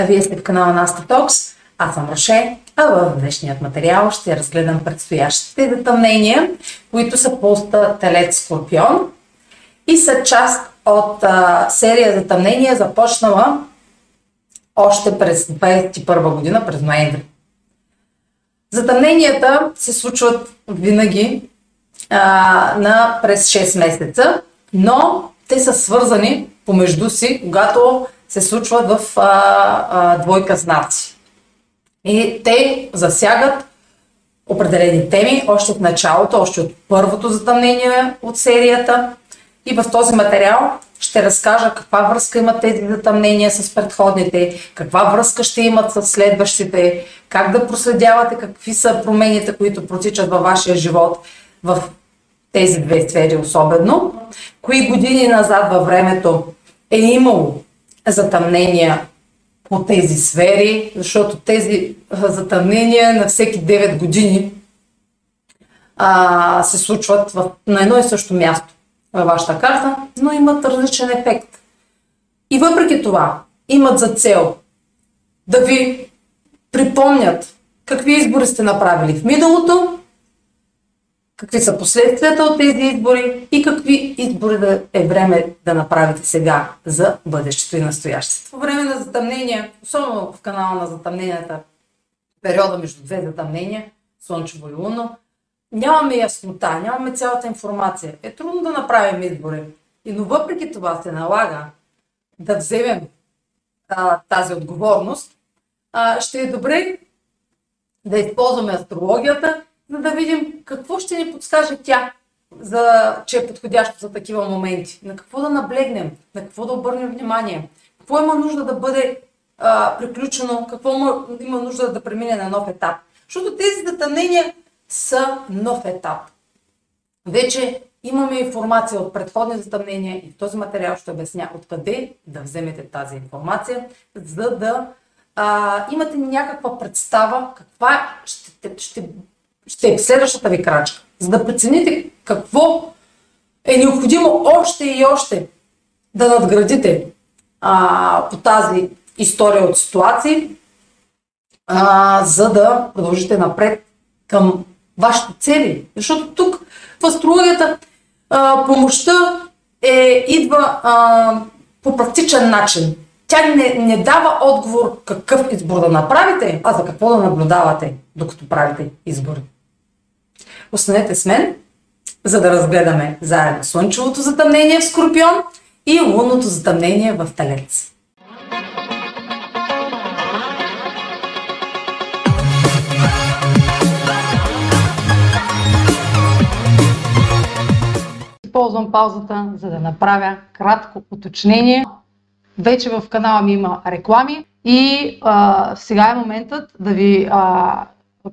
А вие сте в канала на Talks. Аз съм Роше, а в днешният материал ще разгледам предстоящите затъмнения, които са поста Телец Скорпион и са част от а, серия затъмнения, започнала още през 2021 година, през ноември. Затъмненията се случват винаги а, на през 6 месеца, но те са свързани помежду си, когато се случват в а, а, двойка знаци. И те засягат определени теми още от началото, още от първото затъмнение от серията. И в този материал ще разкажа каква връзка имат тези затъмнения с предходните, каква връзка ще имат с следващите, как да проследявате какви са промените, които протичат във вашия живот в тези две сфери особено, кои години назад във времето е имало затъмнения по тези сфери, защото тези затъмнения на всеки 9 години а, се случват в, на едно и също място във вашата карта, но имат различен ефект. И въпреки това имат за цел да ви припомнят какви избори сте направили в миналото, какви са последствията от тези избори и какви избори да е време да направите сега за бъдещето и настоящето. Време на затъмнения, особено в канала на затъмненията, периода между две затъмнения, Слънчево и Луно, нямаме яснота, нямаме цялата информация. Е трудно да направим избори. И, но въпреки това се налага да вземем а, тази отговорност, а, ще е добре да използваме астрологията, за да видим какво ще ни подскаже тя, за, че е подходящо за такива моменти. На какво да наблегнем, на какво да обърнем внимание, какво има нужда да бъде а, приключено, какво има нужда да премине на нов етап. Защото тези затъмнения са нов етап. Вече имаме информация от предходни затъмнения и в този материал ще обясня откъде да вземете тази информация, за да а, имате някаква представа каква ще, ще, ще е следващата ви крачка, за да прецените какво е необходимо още и още да надградите а, по тази история от ситуации, а, за да продължите напред към вашите цели. Защото тук в астрологията а, помощта е, идва а, по практичен начин. Тя не, не дава отговор какъв избор да направите, а за какво да наблюдавате, докато правите избори. Останете с мен, за да разгледаме заедно Слънчевото затъмнение в Скорпион и лунното затъмнение в Талец. използвам паузата, за да направя кратко уточнение. Вече в канала ми има реклами и а, сега е моментът да ви а,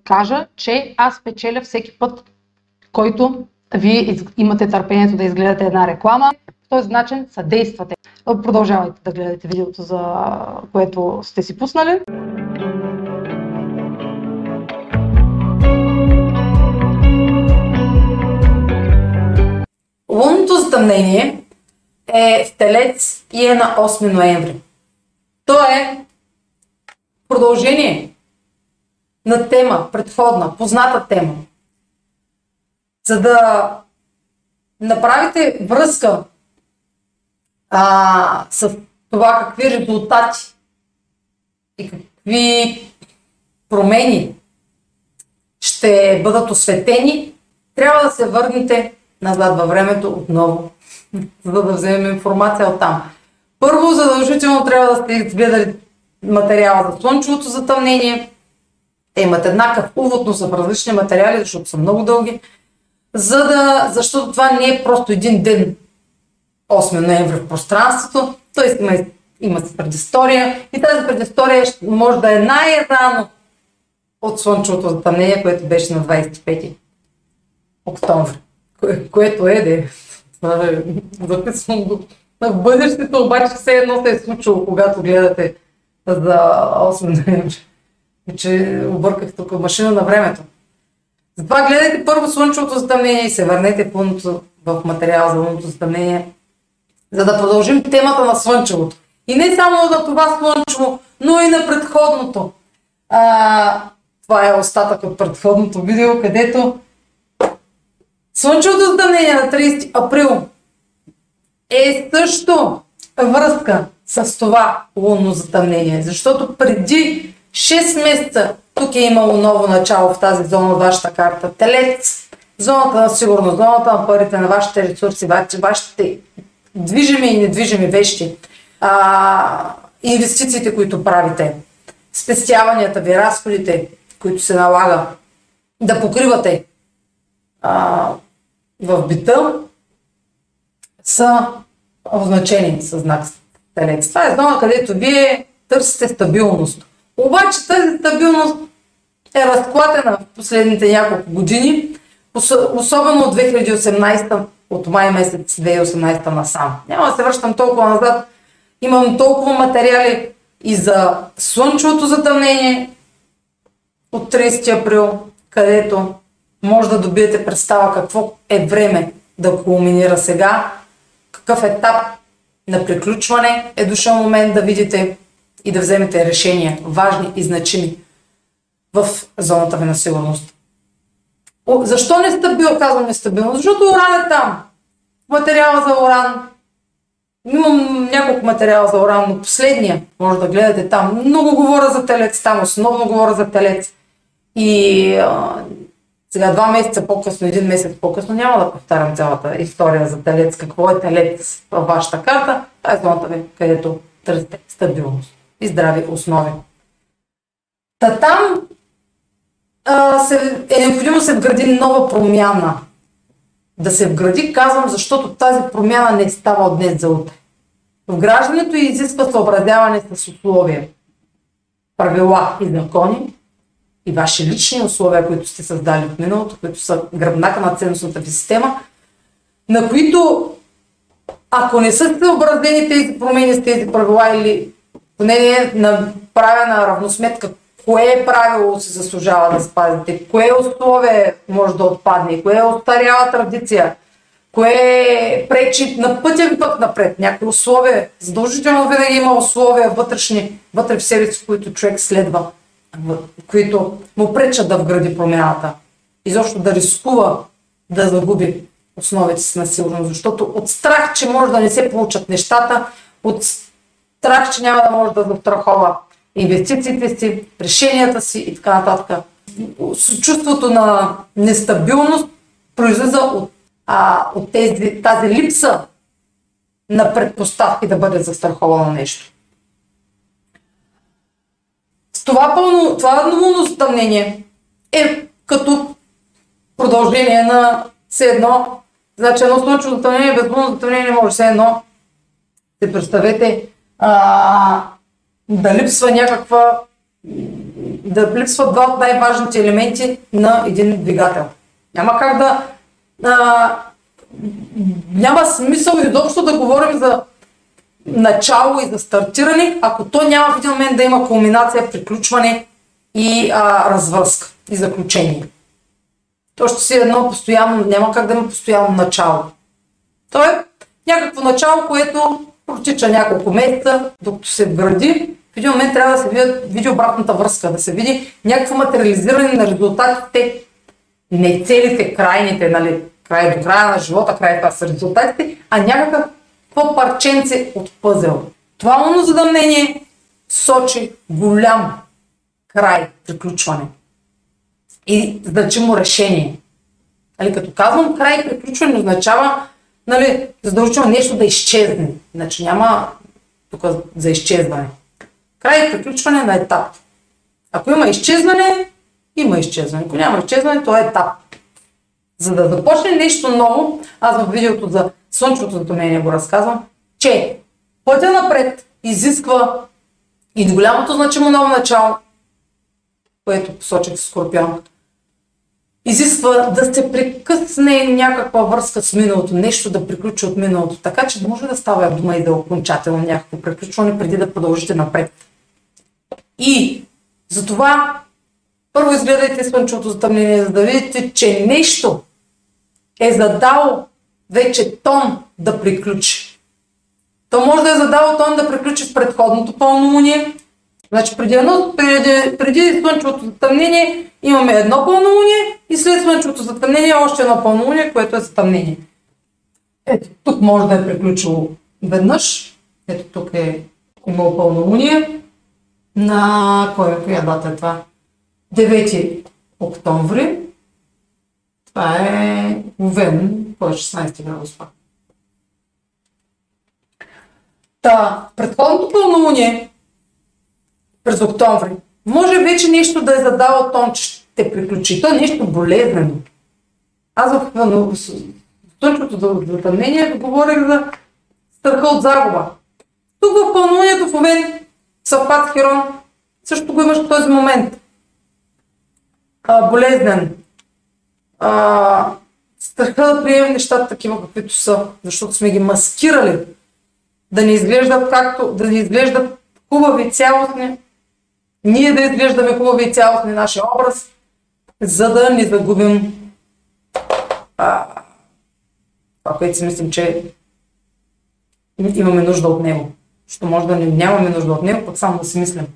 кажа, че аз печеля всеки път, който вие имате търпението да изгледате една реклама. По този начин съдействате. Продължавайте да гледате видеото, за което сте си пуснали. Лунното затъмнение е в Телец и е на 8 ноември. То е продължение на тема, предходна, позната тема. За да направите връзка а, с това какви резултати и какви промени ще бъдат осветени, трябва да се върнете назад във времето отново, за да вземем информация от там. Първо, задължително трябва да сте изгледали материала за слънчевото затъмнение. Те имат еднакъв увод, но са в различни материали, защото са много дълги. За да, защото това не е просто един ден 8 ноември в пространството, т.е. има, има предистория и тази предистория може да е най-рано от слънчевото затъмнение, което беше на 25 октомври кое, което е, де. Е записвам го в бъдещето, обаче все едно се е случило, когато гледате за 8 ноември. Че обърках тук машина на времето. Затова гледайте първо слънчевото затъмнение и се върнете в, в материал за лунното затъмнение, за да продължим темата на слънчевото. И не само за това слънчево, но и на предходното. А, това е остатък от предходното видео, където Слънчевото затъмнение на 30 април е също връзка с това лунно затъмнение, защото преди 6 месеца тук е имало ново начало в тази зона от вашата карта. Телец, зоната на сигурност, зоната на парите, на вашите ресурси, вашите движими и недвижими вещи, а, инвестициите, които правите, спестяванията ви, разходите, които се налага да покривате а, в бита, са означени с знак Телец. Това е зона, където вие търсите стабилност. Обаче тази стабилност е разклатена в последните няколко години, особено от 2018, от май месец 2018 насам. Няма да се връщам толкова назад. Имам толкова материали и за слънчевото затъмнение от 30 април, където може да добиете представа какво е време да кулминира сега, какъв етап на приключване е дошъл момент да видите и да вземете решения, важни и значими в зоната ви на сигурност. О, защо не стабил, казвам нестабилно? Защото уран е там. Материала за уран. Имам няколко материала за уран, но последния може да гледате там. Много говоря за телец, там основно говоря за телец. И а, сега два месеца по-късно, един месец по-късно, няма да повтарям цялата история за телец, какво е телец във вашата карта. Това е зоната ви, където търсите стабилност и здрави основи. Та там а, се, е необходимо да се вгради нова промяна. Да се вгради, казвам, защото тази промяна не става от днес за утре. Вграждането изисква съобразяване с условия, правила и закони и ваши лични условия, които сте създали в миналото, които са гръбнака на ценностната ви система, на които ако не са съобразени тези промени с тези правила или поне не е направена равносметка кое е правило се заслужава да спазите, кое условие може да отпадне, кое е остаряла традиция, кое пречи на пътя ви път напред. Някои условия, задължително винаги има условия вътрешни, вътре в себе си, които човек следва, които му пречат да вгради промяната. Изобщо да рискува да загуби основите си на сигурност, защото от страх, че може да не се получат нещата, от страх, че няма да може да застрахова инвестициите си, решенията си и така нататък. Чувството на нестабилност произлиза от, а, от тези, тази липса на предпоставки да бъде застраховано нещо. Това, пълно, това затъмнение е като продължение на все едно, значи едно слънчево затъмнение, безлунно затъмнение може все едно. Се представете а, да липсва някаква, да липсват два от най-важните елементи на един двигател. Няма как да, а, няма смисъл изобщо да говорим за начало и за стартиране, ако то няма в един момент да има кулминация, приключване и а, развръзка и заключение. То ще си е едно постоянно, няма как да има постоянно начало. То е някакво начало, което протича няколко месеца, докато се вгради, в един момент трябва да се види, види обратната връзка, да се види някакво материализиране на резултатите, не целите, крайните, нали, край до края на живота, край това са резултатите, а някакъв по парченце от пъзел. Това умно задъмнение сочи голям край, приключване и значимо решение. Нали, като казвам край, приключване означава нали, задължително нещо да изчезне. Значи няма тук за изчезване. Край приключване на етап. Ако има изчезване, има изчезване. Ако няма изчезване, то е етап. За да започне нещо ново, аз в видеото за слънчевото затъмнение го разказвам, че пътя напред изисква и голямото значимо ново начало, което посочих с Скорпион, изисква да се прекъсне някаква връзка с миналото, нещо да приключи от миналото, така че може да става дума и да е окончателно някакво приключване преди да продължите напред. И затова първо изгледайте слънчевото затъмнение, за да видите, че нещо е задало вече тон да приключи. То може да е задало тон да приключи в предходното пълнолуние Значи преди, едно, преди, преди слънчевото затъмнение имаме едно пълнолуние и след слънчевото затъмнение още едно пълнолуние, което е затъмнение. Ето, тук може да е приключило веднъж. Ето тук е имало пълнолуние. На коя, коя дата е това? 9 октомври. Това е Овен, кой е 16 градус. Та, предходното пълнолуние през октомври, може вече нещо да е задало тон, че ще приключи. То е нещо болезнено. Аз в слънчевото затъмнение говорих за страха от загуба. Тук в пълнолунието в Овен, съвпад Херон, също го имаш в този момент. А, болезнен. А, страха да приемем нещата такива, каквито са, защото сме ги маскирали. Да не изглеждат както, да не изглеждат хубави, цялостни. Ние да изглеждаме хубави и цялостни нашия образ, за да не загубим а, това, което си мислим, че имаме нужда от него. Защото може да не, нямаме нужда от него, пък само да си мислим.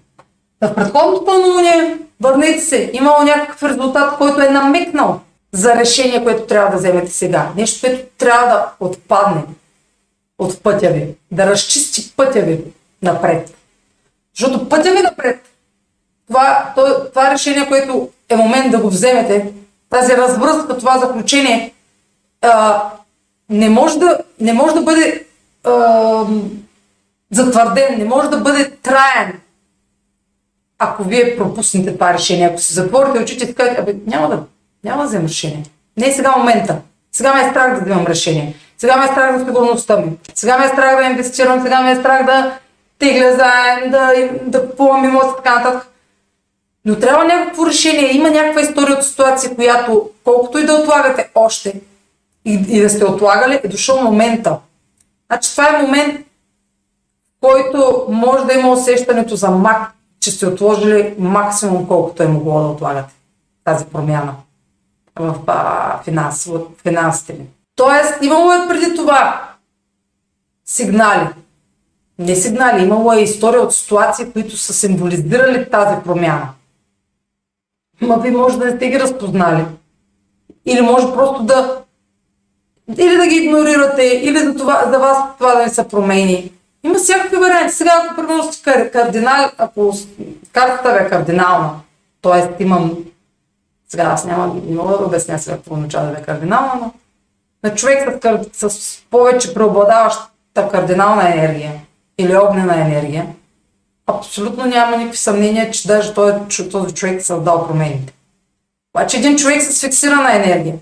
в предходното пълнолуние, върнете се, имало някакъв резултат, който е намекнал за решение, което трябва да вземете сега. Нещо, което трябва да отпадне от пътя ви, да разчисти пътя ви напред. Защото пътя ви напред, това, това, решение, което е момент да го вземете, тази развръзка, това заключение, а, не, може да, не може да бъде а, затвърден, не може да бъде траен, ако вие пропуснете това решение. Ако се затворите очите и кажете, няма да, няма да взема решение. Не е сега момента. Сега ме е страх да вземам решение. Сега ме е страх за сигурността ми. Сега ме е страх да инвестирам. Сега ме е страх да тегля заем, да, да купувам имот и така нататък. Но трябва някакво решение. Има някаква история от ситуация, която колкото и да отлагате още и, и да сте отлагали, е дошъл момента. Значи това е момент, в който може да има усещането за мак, че сте отложили максимум колкото е могло да отлагате тази промяна в финанс, финансите ви. Тоест, имало е преди това сигнали. Не сигнали, имало е история от ситуации, които са символизирали тази промяна. Ма ви може да не сте ги разпознали. Или може просто да или да ги игнорирате, или за, това, за вас това да не са промени. Има всякакви варианти. Сега, ако примерно кардинал, ако картата ви е кардинална, т.е. имам сега аз няма, не мога да обясня сега какво означава да е кардинална, но на човек с, с повече преобладаваща кардинална енергия или огнена енергия, абсолютно няма никакви съмнения, че даже той, че този човек е създал промените. Обаче един човек с фиксирана енергия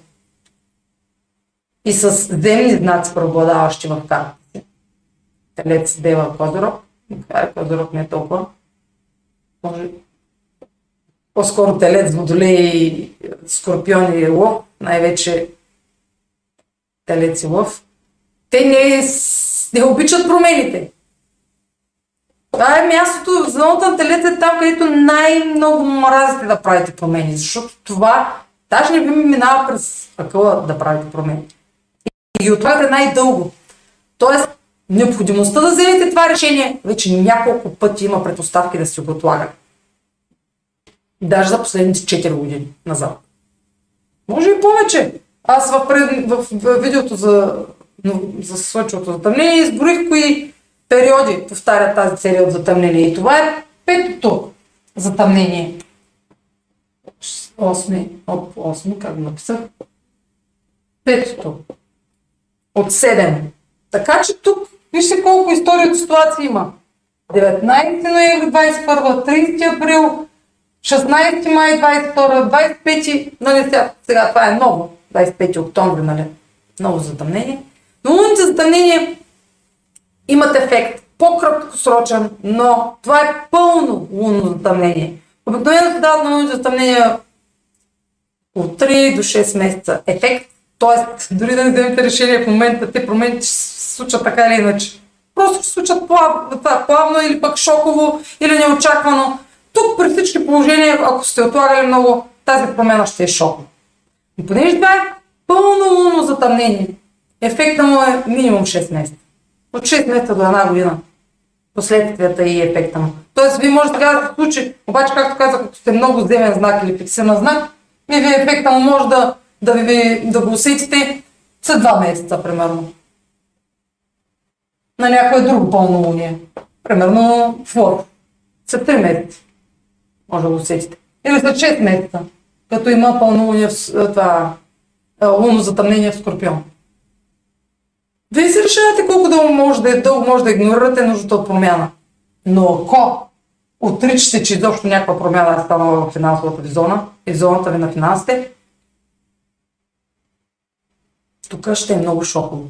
и с земни знаци, преобладаващи в картата си, Телец, Дева, Козорог, Козорог не е толкова, може по-скоро телец, водолей, скорпион и лъв, най-вече телец и лъв, те не, не обичат промените. Това е мястото, зоната на телец е там, където най-много мразите да правите промени, защото това даже не ви ми минава през акъла да правите промени. И ги отлагате най-дълго. Тоест, необходимостта да вземете това решение вече няколко пъти има предпоставки да си го отлагате. Даже за последните 4 години назад. Може и повече. Аз в, пред, в видеото за, за слънчевото затъмнение изборих кои периоди повтарят тази серия от затъмнение. И това е петото затъмнение. 8, от 8, как го написах? Петото. От 7. Така че тук, вижте колко история от ситуации има. 19 ноември 21, 30 април, 16 май 22, 25, нали сега, сега това е ново, 25 октомври, нали, ново затъмнение. Но лунните затъмнения имат ефект, по-краткосрочен, но това е пълно лунно затъмнение. Обикновено се дават на лунните затъмнения от 3 до 6 месеца ефект, т.е. дори да не вземете решение в момента, те промените ще се случат така или иначе. Просто ще се случат плавно, или пък шоково или неочаквано. Тук при всички положения, ако сте отлагали много, тази промена ще е шок. И понеже това е пълно лунно затъмнение, ефекта му е минимум 6 месеца. От 6 месеца до една година. Последствията и ефекта му. Тоест, вие може така да се случи, обаче, както казах, ако сте много земен знак или фиксиран знак, ми ви ефекта му може да, да, ви, да го усетите за два месеца, примерно. На някое друго пълнолуние. Примерно Лъв. След 3 месеца. Може да го усетите. Или след 6 месеца, като има пълнолуние в това лунно затъмнение в Скорпион. Вие си решавате колко дълго може да, дълго може да игнорирате нуждата от промяна. Но ако отричате, че изобщо някаква промяна е станала в финансовата ви зона и зоната ви на финансите, тук ще е много шоково.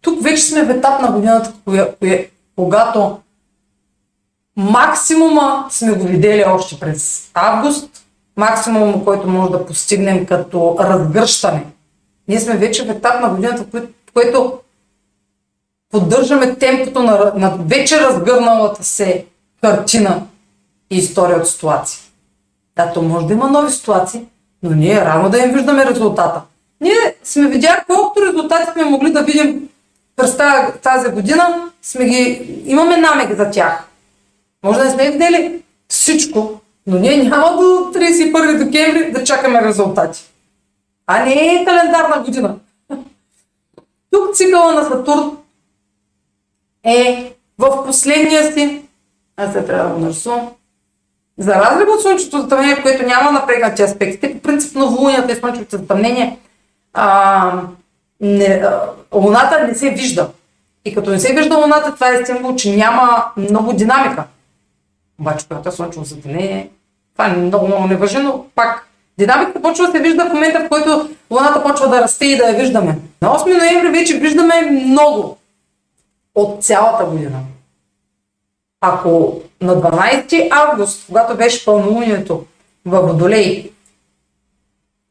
Тук вече сме в етап на годината, коя, коя, когато максимума сме го видели още през август, максимума, който може да постигнем като разгръщане. Ние сме вече в етап на годината, в което поддържаме темпото на, на вече разгърналата се картина и история от ситуации. Да, то може да има нови ситуации, но ние е рано да им виждаме резултата. Ние сме видяли колкото резултати сме могли да видим през тази година, сме ги, имаме намек за тях. Може да не сме видели всичко, но ние няма до 31 декември да чакаме резултати. А не е календарна година. Тук цикъла на Сатурн е в последния си, аз се трябва да го нарисувам, за разлика от Слънчевото затъмнение, което няма напрегнати аспекти, по принцип новолунията и Слънчевото затъмнение, а, не, а, Луната не се вижда. И като не се вижда Луната, това е символ, че няма много динамика. Обаче, когато е Слънчево затъмнение, това е много, много не въжи, но пак динамиката почва да се вижда в момента, в който Луната почва да расте и да я виждаме. На 8 ноември вече виждаме много от цялата година. Ако на 12 август, когато беше пълнолунието във Водолей,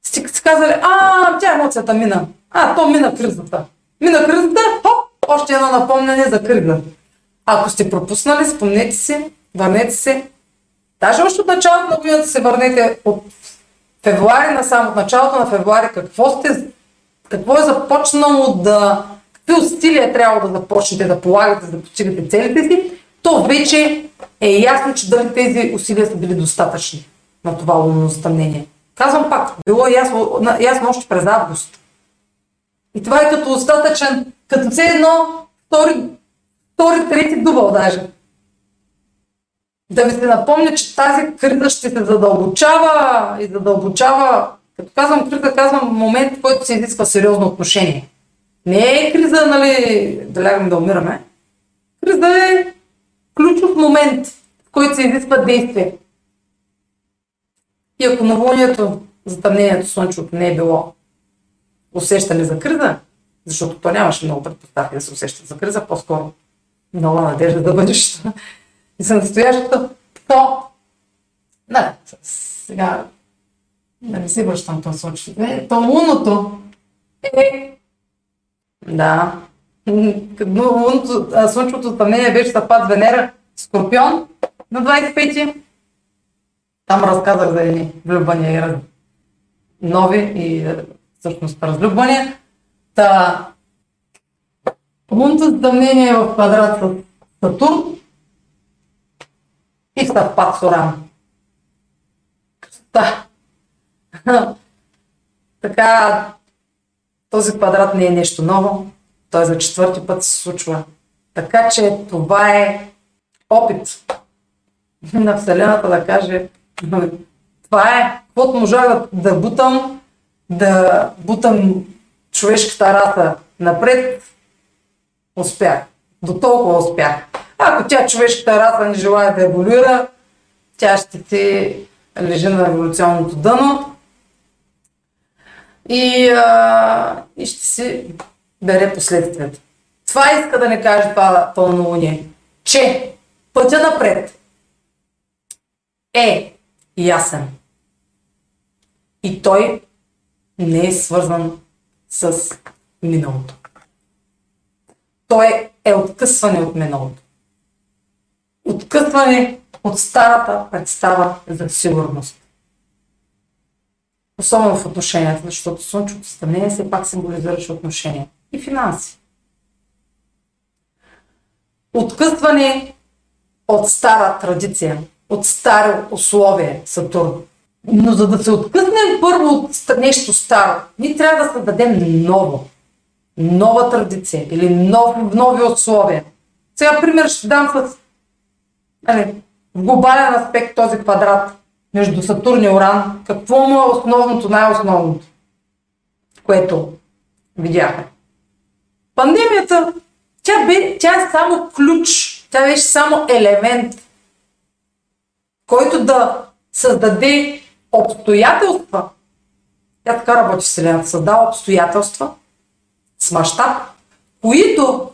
сте си казали, а, тя емоцията мина. А, то мина кризата. Мина кризата, хоп, още едно напомняне за криза. Ако сте пропуснали, спомнете си, върнете се. Даже още от началото на годината се върнете от февруари насам, от началото на февруари, какво сте, какво е започнало да какви усилия трябва да започнете да полагате, за да постигате целите си, то вече е ясно, че дали тези усилия са били достатъчни на това лунно затъмнение. Казвам пак, било е ясно, ясно още през август. И това е като остатъчен, като все едно втори, втори трети дубъл даже. Да ви се напомня, че тази криза ще се задълбочава и задълбочава. Като казвам криза, казвам момент, в който се изисква сериозно отношение. Не е криза, нали, да лягаме да умираме. Криза е ключов момент, в който се изисква действие. И ако наволнието, затъмнението слънчевото не е било усещане за криза, защото то нямаше много предпоставки да се усеща за криза, по-скоро много надежда за бъдещето и за настоящето, то не, сега да не си връщам това слънчевото. Е, то лунното е да. Но слънчевото затъмнение беше съвпад с Венера, Скорпион на 25-ти. Там разказах за едни влюбвания и раз... нови и е, всъщност разлюбвания. Та, лунното затъмнение е в квадрат с Сатурн и в съвпад с така, този квадрат не е нещо ново, той за четвърти път се случва. Така че това е опит на Вселената да каже това е, каквото можа да, да бутам, да бутам човешката раса напред, успях. До толкова успях. Ако тя човешката раса не желая да еволюира, тя ще ти лежи на еволюционното дъно и, а, и ще си бере последствията. Това иска да не каже това пълнолуние, че пътя напред е ясен. И той не е свързан с миналото. Той е откъсване от миналото. Откъсване от старата представа за сигурност. Особено в отношенията, защото слънчевото съмнение все пак символизираше отношения и финанси. Откъсване от стара традиция, от старо условие Сатурн. Но за да се откъснем първо от нещо старо, ние трябва да създадем ново. Нова традиция или нов, нови условия. Сега пример ще дам с нали, в глобален аспект този квадрат между Сатурн и Оран. Какво му е основното, най-основното, което видяха? Пандемията, тя, бе, тя е само ключ, тя беше само елемент, който да създаде обстоятелства. Тя така работи Вселената. Създава обстоятелства с мащаб, които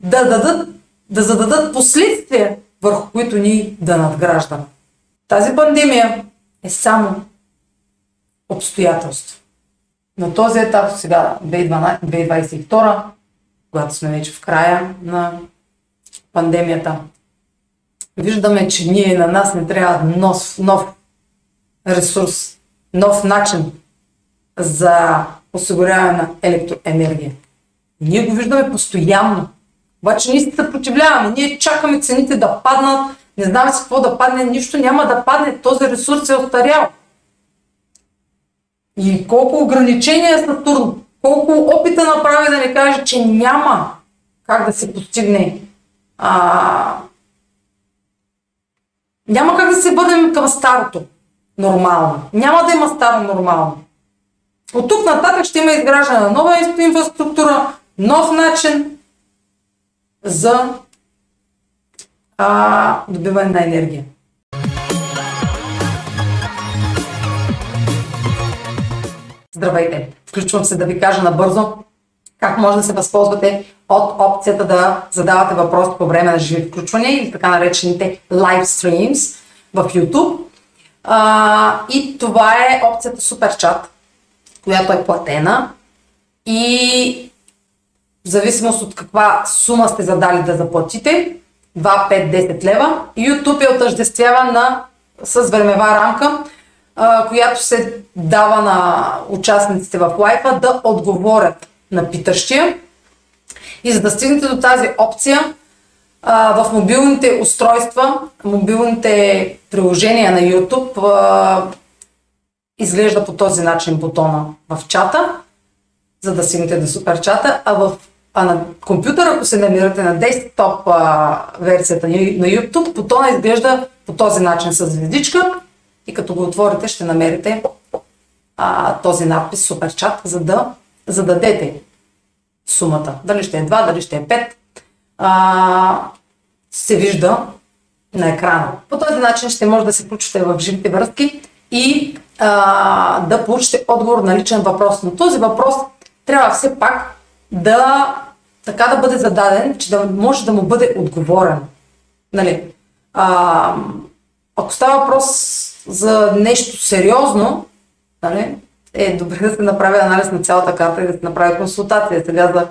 да, дадат, да зададат последствия, върху които ние да надграждаме. Тази пандемия е само обстоятелство. На този етап сега, 2022, когато сме вече в края на пандемията, виждаме, че ние на нас не трябва нов, нов ресурс, нов начин за осигуряване на електроенергия. Ние го виждаме постоянно. Обаче ние се съпротивляваме. Ние чакаме цените да паднат, не знаме с какво да падне, нищо няма да падне. Този ресурс е остарял. И колко ограничения е Сатурн, колко опита направи да не каже, че няма как да се постигне а, няма как да се бъдем към старото нормално. Няма да има старо нормално. От тук нататък ще има изграждане на нова инфраструктура, нов начин за а, добиване на енергия. Здравейте! Включвам се да ви кажа набързо как може да се възползвате от опцията да задавате въпроси по време на живи включвания или така наречените live streams в YouTube. А, и това е опцията Super Chat, която е платена и в зависимост от каква сума сте задали да заплатите, 2, 5, 10 лева, YouTube е отъждествява на, с времева рамка, а, която се дава на участниците в лайфа да отговорят на питащия. И за да стигнете до тази опция, а, в мобилните устройства, мобилните приложения на YouTube а, изглежда по този начин бутона в чата, за да стигнете до супер чата, а, в, а на компютъра, ако се намирате на десктоп а, версията на YouTube, бутона изглежда по този начин с звездичка и като го отворите ще намерите а, този надпис супер чат, за да зададете сумата. Дали ще е 2, дали ще е 5, а, се вижда на екрана. По този начин ще може да се включите в живите връзки и а, да получите отговор на личен въпрос. Но този въпрос трябва все пак да така да бъде зададен, че да може да му бъде отговорен. Нали? А, ако става въпрос за нещо сериозно, нали, е добре да се направи анализ на цялата карта и да се направи консултация. Сега за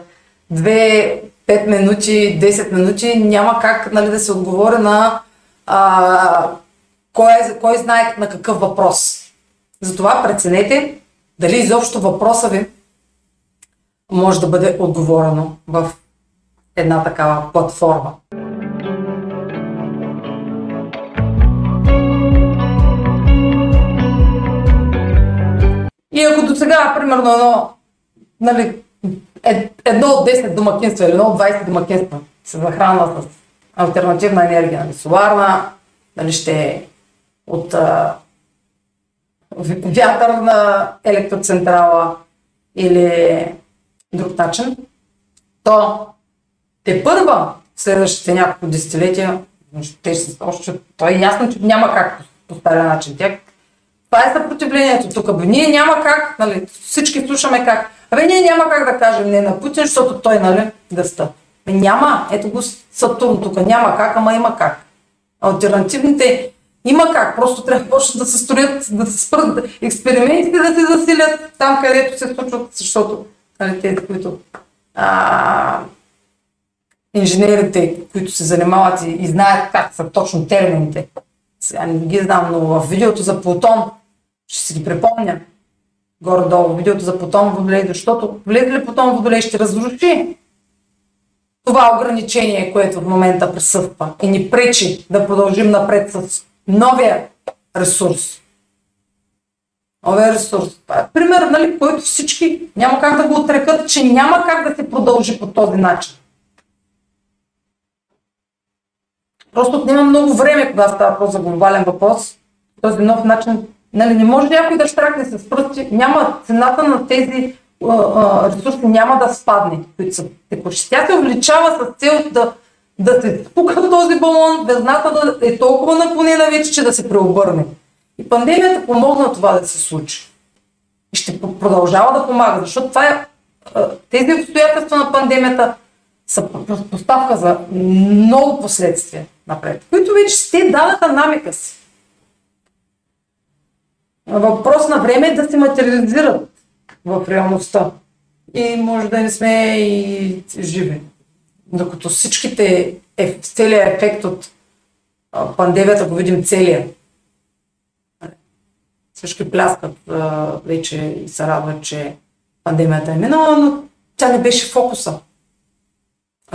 2, 5 минути, 10 минути няма как нали, да се отговори на а, кой, кой знае на какъв въпрос. Затова преценете дали изобщо въпроса ви може да бъде отговорено в една такава платформа. И ако до сега, примерно, едно, нали, едно от 10 домакинства или едно от 20 домакинства се захранва с альтернативна енергия, нали, соларна, нали, ще е от вятърна електроцентрала или друг начин, то те първа в следващите няколко десетилетия, те ще, още, то е ясно, че няма как по стария начин. Тя това е съпротивлението тук. Бе, ние няма как, нали, всички слушаме как. Абе, ние няма как да кажем не на Путин, защото той, нали, гъста. Бе, няма. Ето го Сатурн тук. Няма как, ама има как. Альтернативните има как. Просто трябва да почнат да се строят, да се спрат експериментите да се засилят там, където се случват, защото нали, които а, инженерите, които се занимават и, и знаят как са точно термините, сега не ги знам, но в видеото за Плутон ще си ги припомня. Горе-долу видеото за Плутон Водолей, защото влезе ли Плутон Водолей ще разруши това ограничение, което в момента присъства и ни пречи да продължим напред с новия ресурс. Новия ресурс. Е пример, нали, който всички няма как да го отрекат, че няма как да се продължи по този начин. Просто отнема много време, когато става въпрос за глобален въпрос. Този нов начин. Нали, не може някой да штракне с пръсти. Няма цената на тези ресурси няма да спадне, които са текущи. Тя се увеличава с цел да, да се спука този балон, везната да е толкова наклонена вече, че да се преобърне. И пандемията помогна това да се случи. И ще продължава да помага, защото това е, тези обстоятелства на пандемията са поставка за много последствия напред, които вече те дадаха намека си. Въпрос на време е да се материализират в реалността. И може да не сме и живи. Докато всичките, е, целият ефект от пандемията го видим целия. Всички пляскат вече и се радват, че пандемията е минала, но тя не беше фокуса.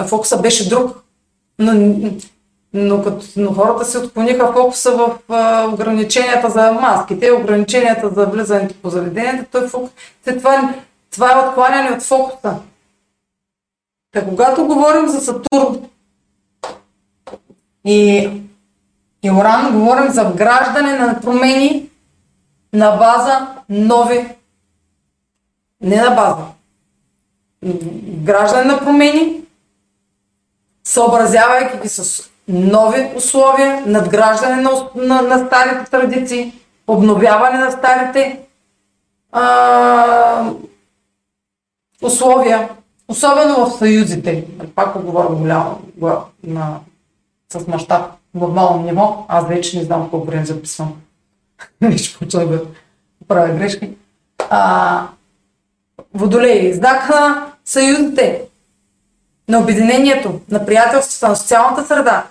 Фокуса беше друг. Но, но, като, но хората се отклониха фокуса в ограниченията за маските, ограниченията за влизането по заведението. Той фокус, това, това е откланяне от фокуса. Та когато говорим за Сатурн и, и Оран, говорим за вграждане на промени на база нови, не на база, граждане на промени, съобразявайки ги с нови условия, надграждане на, на, на старите традиции, обновяване на старите а, условия, особено в съюзите. Пак го говоря голямо на, с мащаб глобално ниво. Аз вече не знам колко време записвам. Вече почва да правя грешки. А, водолей, знак на съюзите, на обединението, на приятелството, на социалната среда.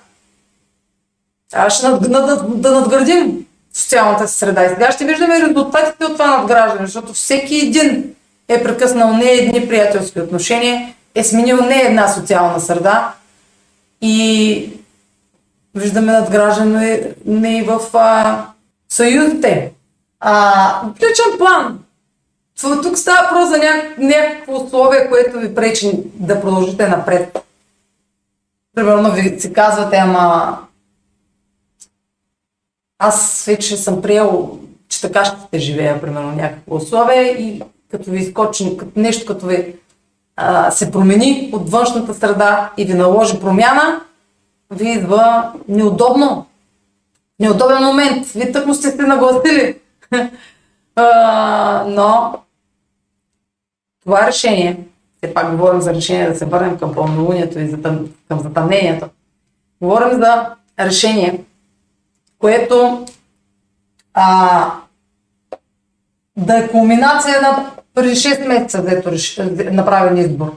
Аз ще над, над, да надградим социалната среда. И сега ще виждаме резултатите от това надграждане, защото всеки един е прекъснал не едни приятелски отношения, е сменил не една социална среда и виждаме надграждане не и в а, съюзите. А, в личен план. Тук става въпрос за някакво условие, което ви пречи да продължите напред. Примерно ви си казвате, ама аз вече съм приел, че така ще живея, примерно, някакво условие и като ви изкочи, като нещо като ви а, се промени от външната среда и ви наложи промяна, ви идва неудобно. Неудобен момент. Вие тъкмо сте се нагласили. но това решение, все пак говорим за решение да се върнем към пълнолунието и към затъмнението. Говорим за решение, което а, да е кулминация на преди 6 месеца, дето направен избор.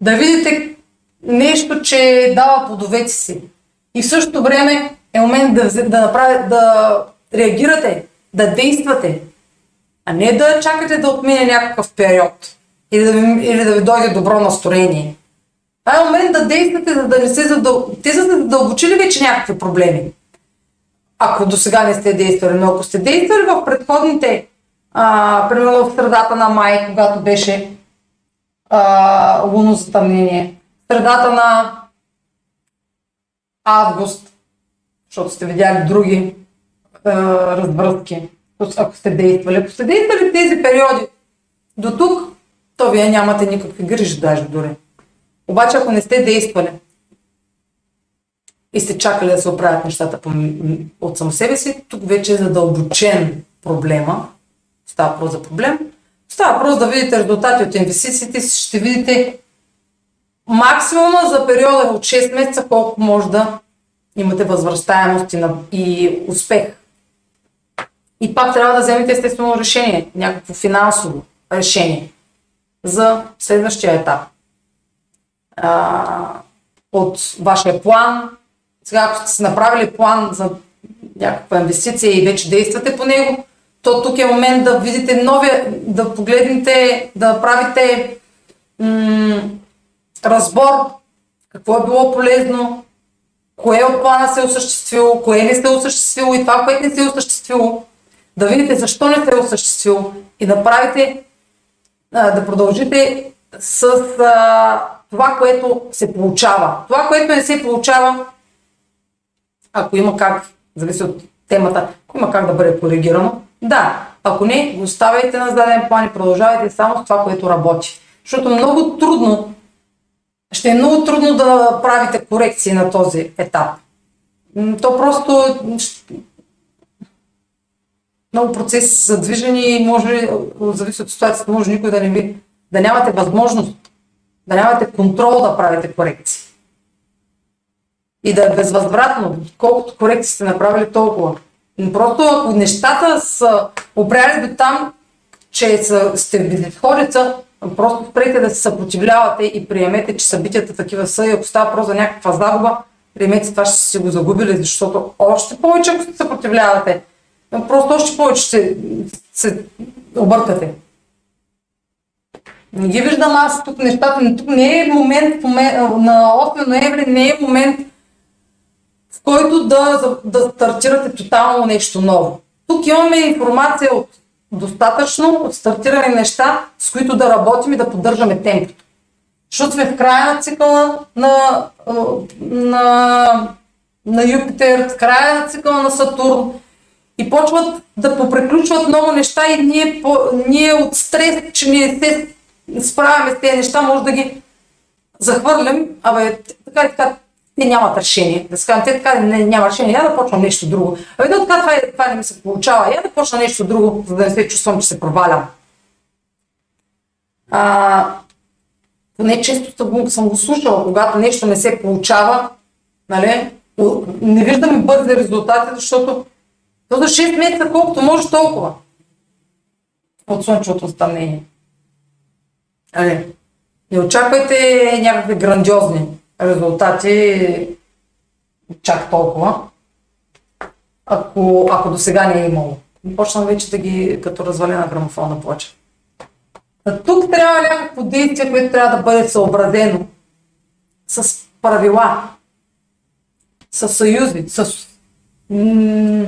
Да видите нещо, че дава плодовете си. И в същото време е момент да, да, направи, да реагирате, да действате, а не да чакате да отмине някакъв период или да ви, или да ви дойде добро настроение. Това е момент да действате, за да не се задъл... Те са задълбочили вече някакви проблеми. Ако до сега не сте действали, но ако сте действали в предходните а, примерно в средата на май, когато беше а, луно затъмнение, средата на август, защото сте видяли други а, развръзки, ако сте действали. Ако сте действали тези периоди до тук, то вие нямате никакви грижи даже дори. Обаче ако не сте действали и сте чакали да се оправят нещата от само себе си, тук вече е задълбочен проблема става въпрос за проблем. Става въпрос да видите резултати от инвестициите ще видите максимума за периода от 6 месеца колко може да имате възвръщаемост и, успех. И пак трябва да вземете естествено решение, някакво финансово решение за следващия етап. А, от вашия план, сега ако сте си направили план за някаква инвестиция и вече действате по него, то тук е момент да видите новия, да погледнете, да правите м- разбор какво е било полезно, кое от плана се е осъществило, кое не се е осъществило и това, което не се е осъществило, да видите защо не се е осъществило и да правите, да продължите с а, това, което се получава. Това, което не се получава, ако има как, зависи от темата, ако има как да бъде коригирано, да. Ако не, го оставяйте на заден план и продължавайте само с това, което работи. Защото много трудно, ще е много трудно да правите корекции на този етап. То просто много процеси са движени и може, зависи от ситуацията, може никой да не ви, да нямате възможност, да нямате контрол да правите корекции. И да е безвъзвратно, колкото корекции сте направили толкова. Просто ако нещата са опряли до там, че са, сте в безисходица, просто спрете да се съпротивлявате и приемете, че събитията такива са и ако става просто за някаква загуба, приемете това, ще си го загубили, защото още повече, ако се съпротивлявате, просто още повече се, се объркате. Не ги виждам аз тук нещата, тук не е момент, на 8 ноември не е момент в който да, да стартирате тотално нещо ново. Тук имаме информация от достатъчно стартирани неща, с които да работим и да поддържаме темпото. Защото сме в края на цикъла на, на, на Юпитер, в края на цикъла на Сатурн и почват да попреключват много неща и ние, по, ние от стрес, че ние се справяме с тези неща, може да ги захвърлям, абе, така и така, те нямат решение. Да скажем, те така не, няма решение, я да почвам нещо друго. Абе, да, така това, е, това не ми се получава, я да почна нещо друго, за да не се чувствам, че се провалям. А, поне често съм, го слушала, когато нещо не се получава, нали, не виждаме бързи резултати, защото то за 6 месеца колкото може толкова от слънчевото затъмнение. Нали, не очаквайте някакви грандиозни резултати чак толкова, ако, ако до сега не е имало. Почнам вече да ги като развалена грамофона плача. А тук трябва някакво действие, което трябва да бъде съобразено с правила, с съюзи, с м-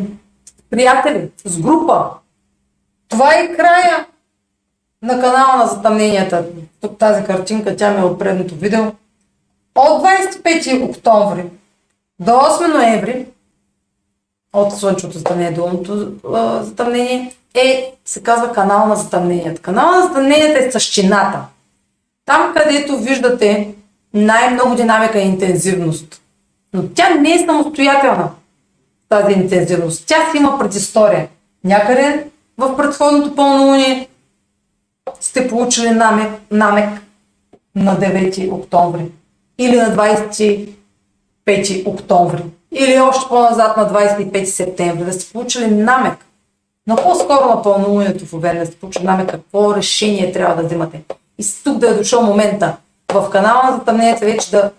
приятели, с група. Това е края на канала на затъмненията. Тук тази картинка, тя ми е от предното видео. От 25 октомври до 8 ноември, от слънчевото затъмнение до лунното затъмнение, е, се казва канал на затъмненията. Канал на затъмненията е същината. Там, където виждате най-много динамика и интензивност. Но тя не е самостоятелна, тази интензивност. Тя си има предистория. Някъде в предходното пълнолуние сте получили намек, намек на 9 октомври или на 25 октомври, или още по-назад на 25 септември, да сте получили намек, но по-скоро на пълнолунието в Овен, да сте получили намек какво решение трябва да взимате. И тук да е дошъл момента. В канала на затъмнението вече да,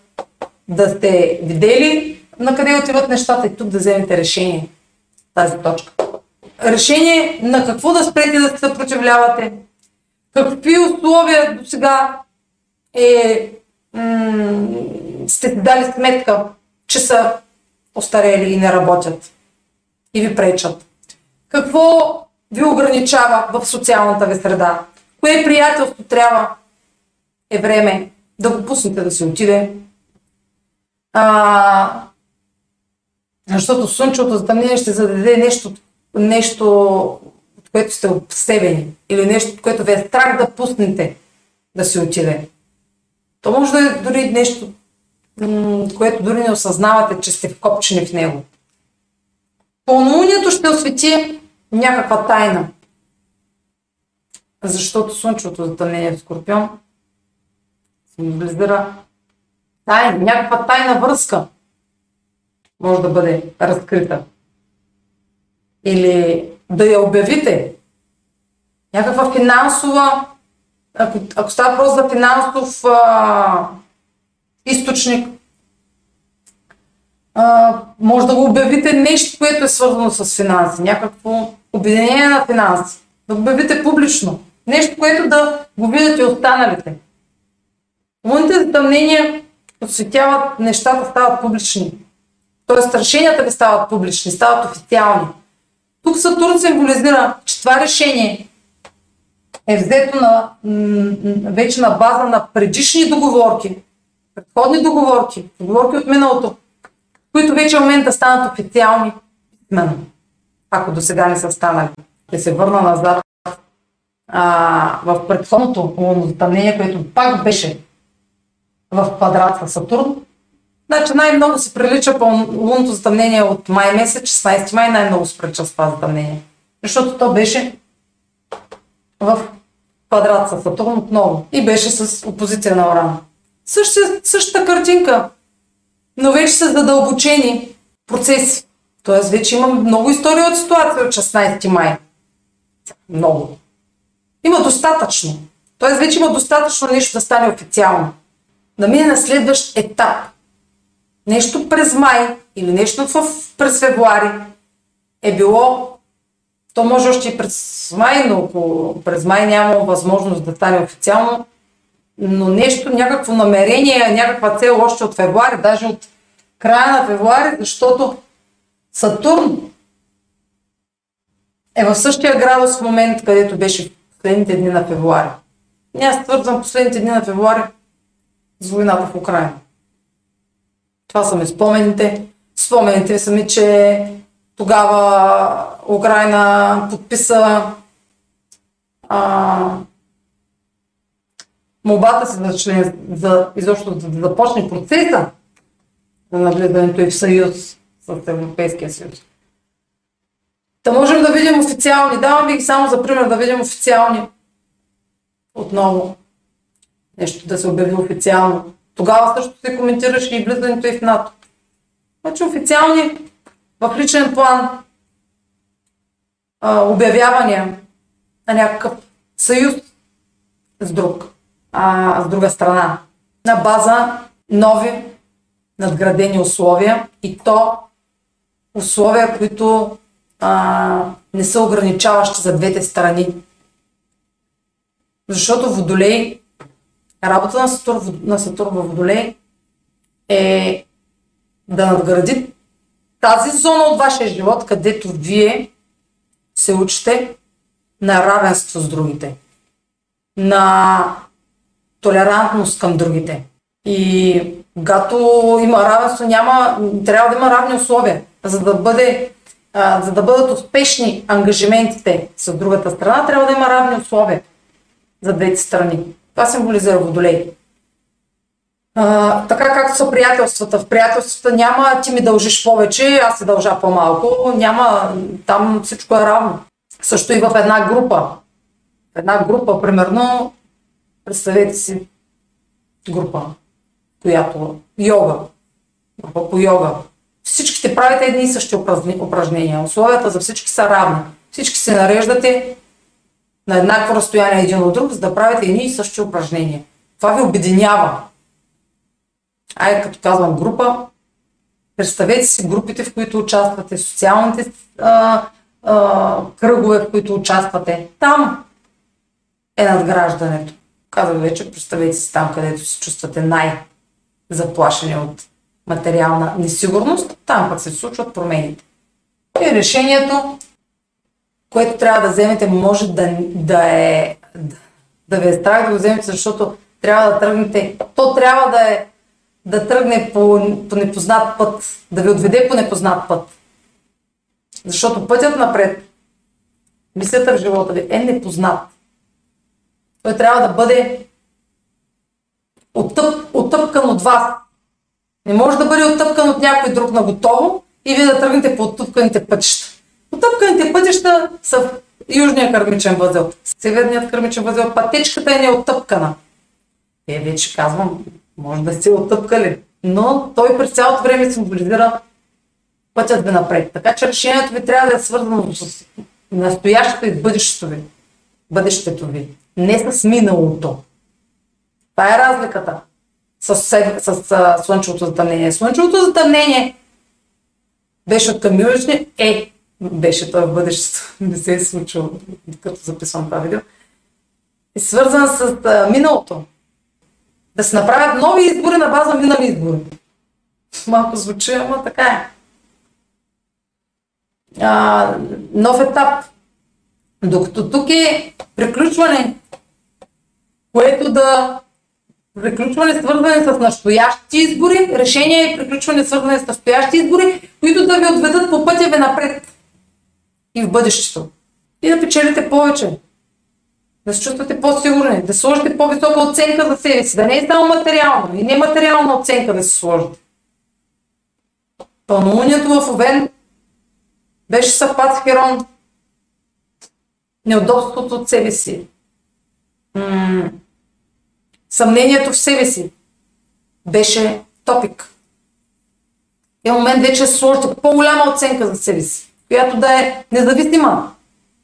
да сте видели на къде отиват нещата и тук да вземете решение. Тази точка. Решение на какво да спрете да се съпротивлявате, какви условия до сега е сте дали сметка, че са остарели и не работят и ви пречат. Какво ви ограничава в социалната ви среда? Кое приятелство трябва е време да го пуснете да се отиде? А, защото слънчевото затъмнение ще зададе нещо, нещо, от което сте обсебени или нещо, от което ви е страх да пуснете да се отиде. То може да е дори нещо, което дори не осъзнавате, че сте вкопчени в него. Пълнолунието ще освети някаква тайна. Защото слънчевото затъмнение в Скорпион символизира тайна, някаква тайна връзка може да бъде разкрита. Или да я обявите. Някаква финансова ако, ако става въпрос за финансов а, източник, а, може да го обявите нещо, което е свързано с финанси, някакво обединение на финанси, да го обявите публично, нещо, което да го видят и останалите. Луните затъмнения осветяват, нещата стават публични. Тоест решенията ви стават публични, стават официални. Тук Сатурн символизира, че това решение е взето на, вече на база на предишни договорки, предходни договорки, договорки от миналото, които вече в момента станат официални писмено, ако до сега не са станали. Да се върна назад а, в предходното затъмнение, което пак беше в квадрат с Сатурн. Значи най-много се прилича по лунното затъмнение от май месец, 16 май най-много се прилича с това затъмнение. Защото то беше в квадрат с Сатурн отново и беше с опозиция на Оран. Същата, същата картинка, но вече са задълбочени процеси. Тоест вече има много история от ситуация от 16 май. Много. Има достатъчно. Тоест вече има достатъчно нещо да стане официално. Да мине на следващ етап. Нещо през май или нещо в, през февруари е било то може още и през май, но ако през май няма възможност да стане официално, но нещо, някакво намерение, някаква цел още от февруари, даже от края на февруари, защото Сатурн е в същия градус в момент, където беше в последните дни на февруари. И аз свързвам последните дни на февруари с войната в Украина. Това са ми спомените. Спомените са ми, че тогава Украина подписа а, молбата си за член, за изобщо да започне процеса на навлизането и в съюз с Европейския съюз. Та можем да видим официални, давам ви ги само за пример да видим официални. Отново нещо да се обяви официално. Тогава също се коментираше и влизането и в НАТО. Значи официални в личен план а, обявявания на някакъв съюз с друг, а, с друга страна, на база нови надградени условия и то условия, които а, не са ограничаващи за двете страни. Защото Водолей, работа на Сатурн, на Сатурн в Водолей е да надгради тази зона от вашия живот, където вие се учите на равенство с другите, на толерантност към другите. И когато има равенство, няма, трябва да има равни условия, за да, бъде, а, за да бъдат успешни ангажиментите с другата страна, трябва да има равни условия за двете страни. Това символизира Водолей. А, така както са приятелствата. В приятелствата няма ти ми дължиш повече, аз ти дължа по-малко. Няма, там всичко е равно. Също и в една група. В една група, примерно, представете си група, която йога, група по йога. Всичките правите едни и същи упражнения. Условията за всички са равни. Всички се нареждате на еднакво разстояние един от друг, за да правите едни и същи упражнения. Това ви обединява айде като казвам група, представете си групите, в които участвате, социалните а, а, кръгове, в които участвате. Там е надграждането. Казах вече, представете си там, където се чувствате най-заплашени от материална несигурност, там пък се случват промените. И решението, което трябва да вземете, може да, да е да, да ви е страх да го вземете, защото трябва да тръгнете, то трябва да е да тръгне по, по непознат път, да ви отведе по непознат път. Защото пътят напред, мисълта в живота ви е непознат. Той трябва да бъде оттъп, оттъпкан от вас. Не може да бъде оттъпкан от някой друг на готово и вие да тръгнете по оттъпканите пътища. Оттъпканите пътища са в южния кърмичен възел. Северният кърмичен възел, пътечката е неоттъпкана. Е, вече казвам, може да сте оттъпкали, но той през цялото време символизира пътят ви напред. Така че решението ви трябва да е свързано с настоящето и бъдещето ви. Бъдещето ви. Не с миналото. Това е разликата с, с, с, с слънчевото затъмнение. Слънчевото затъмнение беше от към южни, е, беше това в бъдещето. Не се е случило, като записвам това видео. Е свързан с а, миналото Да се направят нови избори на база минали избори. Малко звучи, ама така е. А, нов етап. Докато тук е приключване, което да приключване свързане с настоящи избори, решение и приключване свързане с настоящи избори, които да ви отведат по пътя ви напред и в бъдещето. И да печелите повече. Да се чувствате по-сигурни, да сложите по-висока оценка за себе си, да не е само материална и нематериална оценка да се сложите. Пълнолунието в Овен беше съвпад Херон. Неудобството от себе си. М- съмнението в себе си беше топик. И в момент вече сложите по-голяма оценка за себе си, която да е независима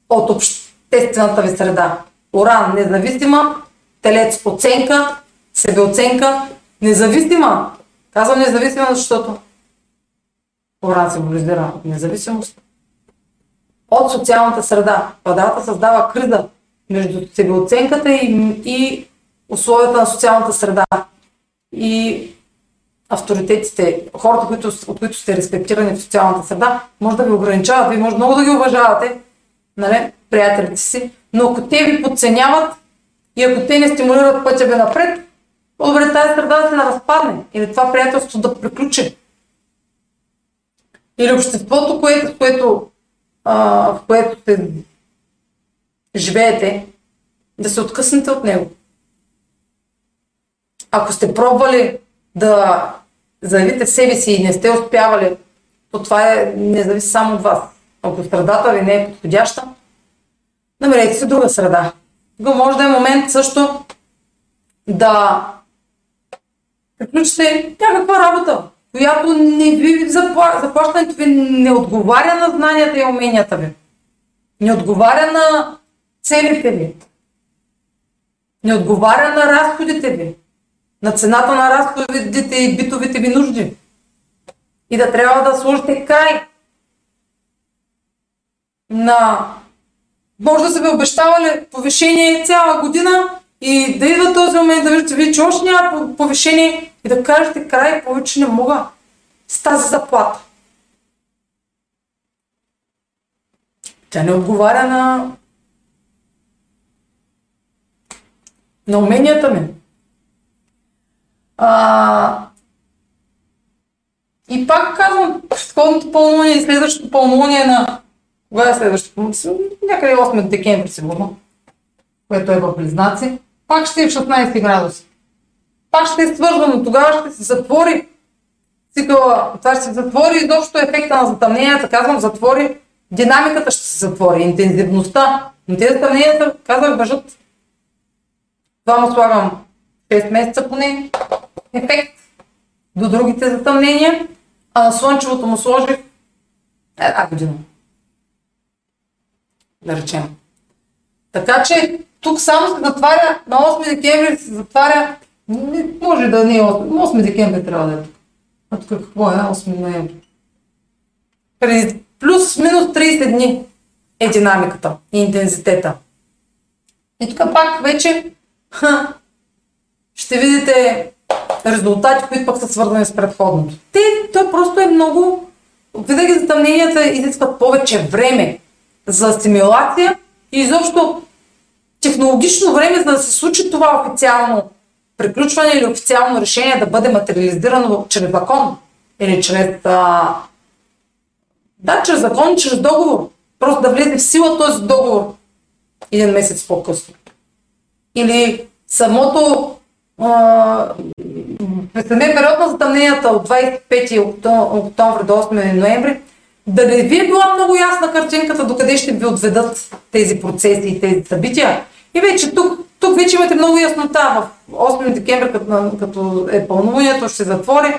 от обществената ви среда. Оран независима, телец оценка, себеоценка, независима. Казвам независима, защото Оран символизира независимост от социалната среда. Падата създава криза между себеоценката и, и условията на социалната среда. И авторитетите, хората, които, от които сте респектирани в социалната среда, може да ви ограничават, вие може много да ги уважавате, нали, приятелите си, но ако те ви подценяват и ако те не стимулират пътя ви напред, по-добре тази среда да се разпадне или това приятелство да приключи. Или обществото, което, което, а, в което се живеете, да се откъснете от него. Ако сте пробвали да заявите себе си и не сте успявали, то това е, не зависи само от вас. Ако средата ви не е подходяща, намерете си друга среда. Го може да е момент също да приключите някаква работа, която не ви запла... заплащането ви не отговаря на знанията и уменията ви. Не отговаря на целите ви. Не отговаря на разходите ви. На цената на разходите и битовите ви нужди. И да трябва да сложите край на може да са ви обещавали повишение цяла година и да идва този момент да виждате вие, че още няма повишение и да кажете край, повече не мога с тази заплата. Тя не отговаря на на уменията ми. А... И пак казвам, предходното пълнолуние и следващото пълнолуние на кога е следващото? Някъде 8 декември сигурно, което е в Близнаци. Пак ще е в 16 градуси. Пак ще е свързано. Тогава ще се затвори цикъла. Това ще се затвори изобщо ефекта на затъмненията. Казвам, затвори. Динамиката ще се затвори. Интензивността. Но тези затъмненията, казвам, въжат. Това му слагам 6 месеца поне ефект до другите затъмнения, а на слънчевото му сложих една година да речем. Така че тук само се затваря, на 8 декември се затваря, може да не е 8, 8 декември трябва да е тук. А тук какво е? 8 ноември. Плюс-минус 30 дни е динамиката и интензитета. И тук пак вече ха, ще видите резултати, които пък са свързани с предходното. Те, то просто е много... Винаги затъмненията изискват повече време за стимулация и изобщо технологично време, за да се случи това официално приключване или официално решение да бъде материализирано чрез закон или чрез а... да, чрез закон, чрез договор. Просто да влезе в сила този договор един месец по-късно. Или самото а, самия период на затъмненията от 25 октомври до 8 ноември да не ви е била много ясна картинката докъде ще ви отведат тези процеси и тези събития. И вече тук, тук вече имате много яснота. В 8 декември, като, като е пълнолунието, ще затвори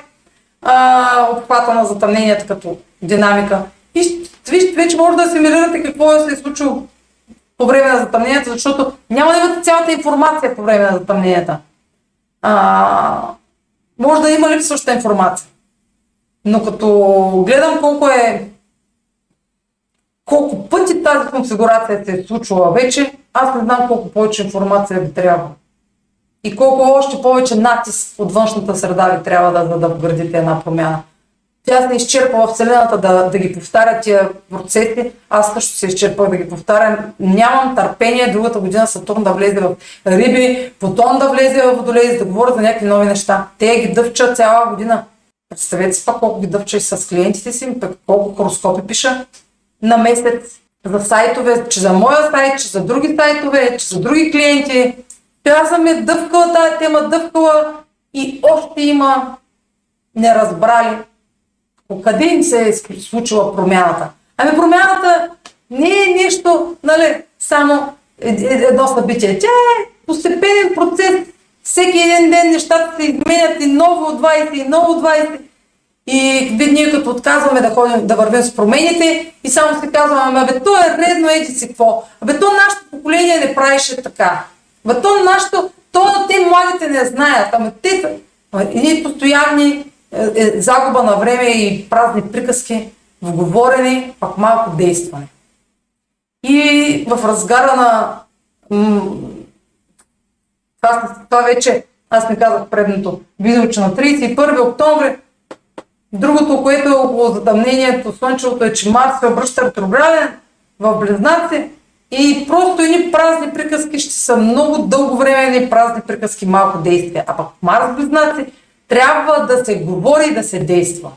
а, обхвата на затъмненията като динамика. И вижте, вече може да асимилирате какво е се е случило по време на затъмненията, защото няма да имате цялата информация по време на затъмненията. А, може да има липсваща информация. Но като гледам колко е колко пъти тази конфигурация се е случвала вече, аз не знам колко повече информация ви трябва. и колко още повече натиск от външната среда ви трябва да, да, да вградите една промяна. Тя се изчерпва в Вселената да, да ги повтаря тия процеси. Аз също се изчерпах да ги повтарям. Нямам търпение другата година Сатурн да влезе в риби, Плутон да влезе в водолей, да говоря за някакви нови неща. Те ги дъвчат цяла година. Представете си пак колко ги дъвча и с клиентите си, пък колко хороскопи пиша на месец за сайтове, че за моя сайт, че за други сайтове, че за други клиенти. Тя съм е дъвкала тази тема, дъвкала и още има неразбрали къде им се е случила промяната. Ами промяната не е нещо, нали, само едно събитие. Тя е постепенен процес. Всеки един ден нещата се изменят и ново 20, и ново 20. И ние като отказваме да ходим, да вървим с промените и само се казваме, абе то е редно, еди си какво. Абе то нашето поколение не правише така. Абе то нашето, то те младите не знаят. Ама те едни постоянни е, е, загуба на време и празни приказки в говорене, пак малко действане. И в разгара на това, това вече, аз не казах предното видео, че на 31 октомври Другото, което е около затъмнението, слънчевото е, че Марс се обръща ретрограден в Близнаци и просто едни празни приказки ще са много дълго време едни празни приказки, малко действия. А пък Марс Близнаци трябва да се говори и да се действа.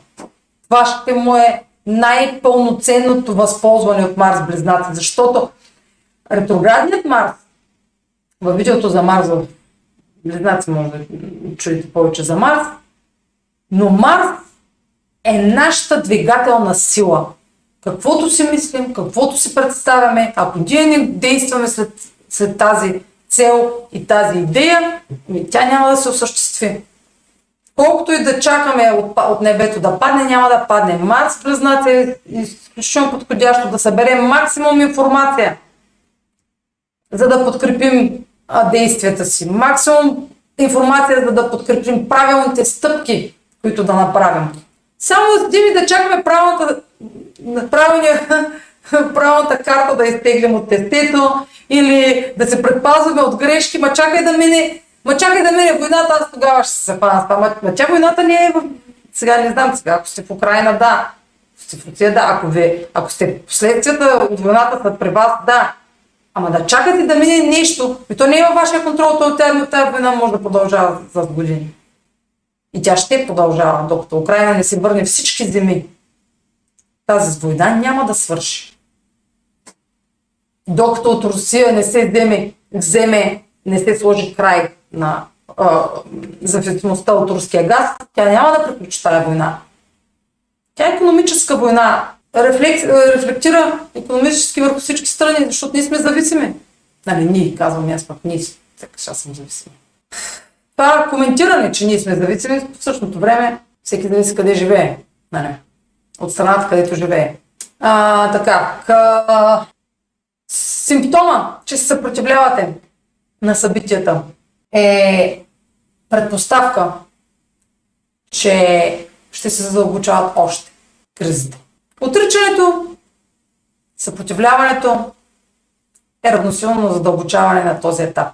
Това ще му е най-пълноценното възползване от Марс Близнаци, защото ретроградният Марс, във видеото за Марс Близнаци може да чуете повече за Марс, но Марс е нашата двигателна сила. Каквото си мислим, каквото си представяме, ако ние не действаме след, след тази цел и тази идея, тя няма да се осъществи. Колкото и да чакаме от, от небето да падне, няма да падне. Марс признат е изключително подходящо да съберем максимум информация, за да подкрепим а, действията си. Максимум информация, за да подкрепим правилните стъпки, които да направим. Само седим да чакаме правилната, правилната карта да изтеглим от тестето или да се предпазваме от грешки, ма чакай да мине, ма чакай да мине войната, аз тогава ще се запана с това. Ма, тя войната не е в... Сега не знам, сега ако сте в Украина, да. Ако сте в Русия, да. Ако, ви, ако сте последствията от войната са при вас, да. Ама да чакате да мине нещо, и то не е във вашия контрол, то тази война може да продължава за години. И тя ще продължава, докато Украина не се върне всички земи. Тази война няма да свърши. Докато от Русия не се вземе, вземе не се сложи край на зависимостта от руския газ, тя няма да приключи тази война. Тя е економическа война. Рефлек, рефлектира економически върху всички страни, защото ние сме зависими. Нали, ние, казвам аз пък, ние, така аз съм зависим. Това коментиране, че ние сме зависими, в същото време всеки зависи къде живее. Нали? От страната, където живее. А, така, къ... симптома, че се съпротивлявате на събитията е предпоставка, че ще се задълбочават още кризите. Отричането, съпротивляването е равносилно задълбочаване на този етап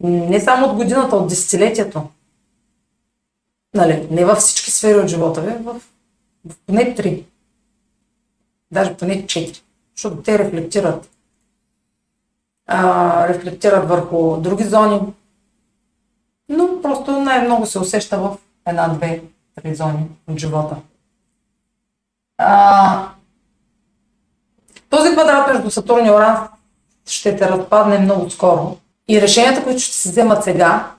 не само от годината, от десетилетието. Нали, не във всички сфери от живота ви, в, в поне три. Даже поне четири. Защото те рефлектират. А, рефлектират върху други зони. Но просто най-много се усеща в една, две, три зони от живота. А, този квадрат между Сатурн и Оран ще те разпадне много скоро. И решенията, които ще се вземат сега,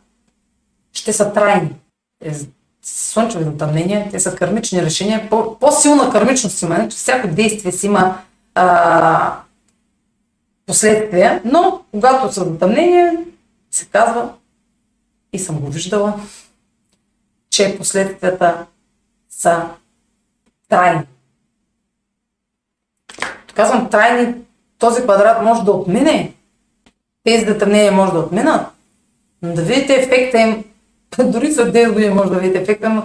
ще са трайни. Слънчеви затъмнения, те са кърмични решения. По, по-силна кърмичност има, че всяко действие си има а, последствия, но когато са затъмнения, се казва, и съм го виждала, че последствията са трайни. Казвам трайни, този квадрат може да отмине, тези затъмнения може да отминат, но да видите ефекта им, дори след 10 години може да видите ефекта, но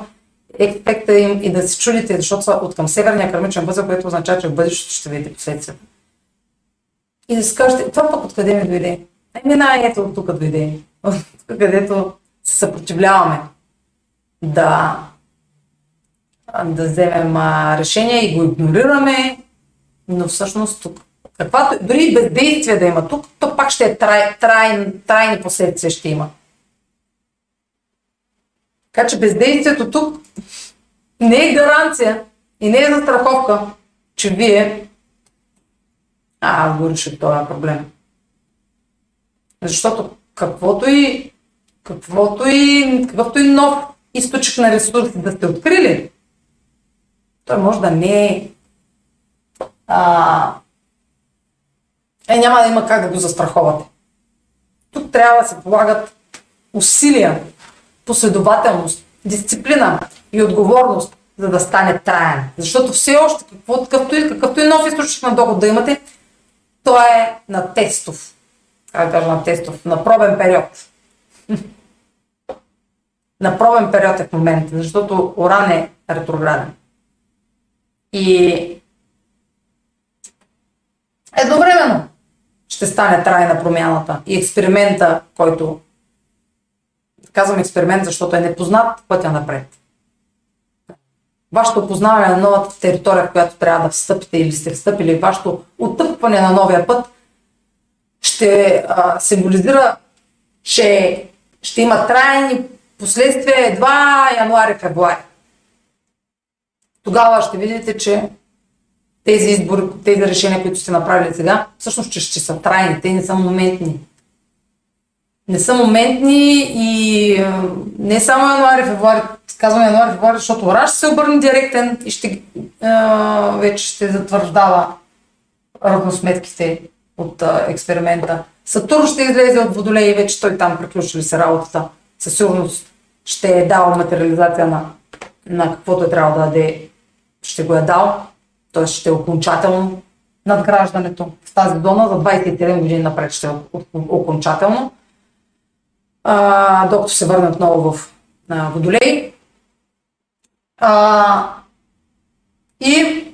ефекта им и да се чудите, защото са от към северния кърмичен възел, което означава, че в бъдещето ще видите последствията. И да си кажете, това пък откъде ми дойде? Ами на ето от тук дойде. където се съпротивляваме да, да вземем решение и го игнорираме, но всъщност тук, каквато, дори бездействие да има тук, то пак ще е трай, трай, трайни последствия ще има. Така че бездействието тук не е гаранция и не е застраховка, че вие а, го решите този проблем. Защото каквото и, каквото и, какъвто и нов източник на ресурси да сте открили, той може да не е а, е, няма да има как да го застраховате. Тук трябва да се полагат усилия, последователност, дисциплина и отговорност, за да стане траен. Защото все още, какво, какъвто, и, какъвто и нов източник на доход да имате, той е на тестов. Как кажа на тестов? На пробен период. на пробен период е в момента, защото Оран е ретрограден. И едновременно ще стане трайна промяната и експеримента, който казвам експеримент, защото е непознат пътя напред. Вашето познаване на новата територия, в която трябва да встъпите или сте встъпили, вашето отъпване на новия път ще а, символизира, че ще има трайни последствия едва януари-февруари. Тогава ще видите, че тези избори, тези решения, които сте направили сега, всъщност ще, ще са трайни, те не са моментни. Не са моментни и не само януари, февруари, казвам януари, февруари, защото Ораж ще се обърне директен и ще, вече ще затвърждава равносметките от експеримента. Сатурн ще излезе от Водолей и вече той там приключили се работата. Със сигурност ще е дал материализация на, на каквото е трябва да даде, ще го е дал т.е. ще е окончателно надграждането в тази зона за 27 години напред ще е окончателно. А, докато се върне отново в а, Водолей. А, и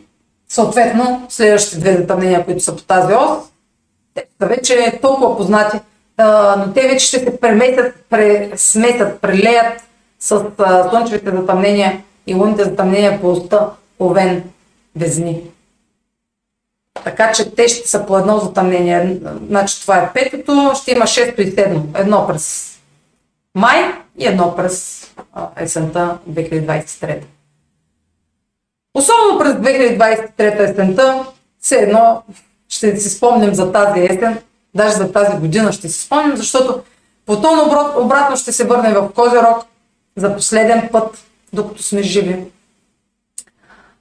съответно следващите две затъмнения, които са по тази ос, те са вече толкова познати, а, но те вече ще се преместят, пресметят, прелеят с а, слънчевите затъмнения и лунните затъмнения по оста Овен везни. Така че те ще са по едно затъмнение. Значи това е петото, ще има шесто и седмо. Едно през май и едно през есента 2023. Особено през 2023 есента, все едно ще си спомним за тази есен, даже за тази година ще си спомним, защото потом обратно ще се върнем в Козирог за последен път, докато сме живи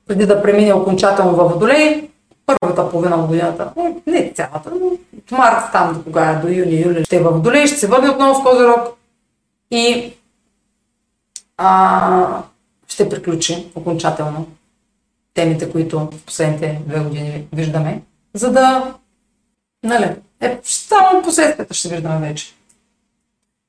преди да премине окончателно във Водолей, първата половина от годината, не цялата, но от март там до кога до юни, юли, ще е във Водолей, ще се върне отново в Козирог и а, ще приключи окончателно темите, които в последните две години виждаме, за да, нали, е, само последствията ще виждаме вече.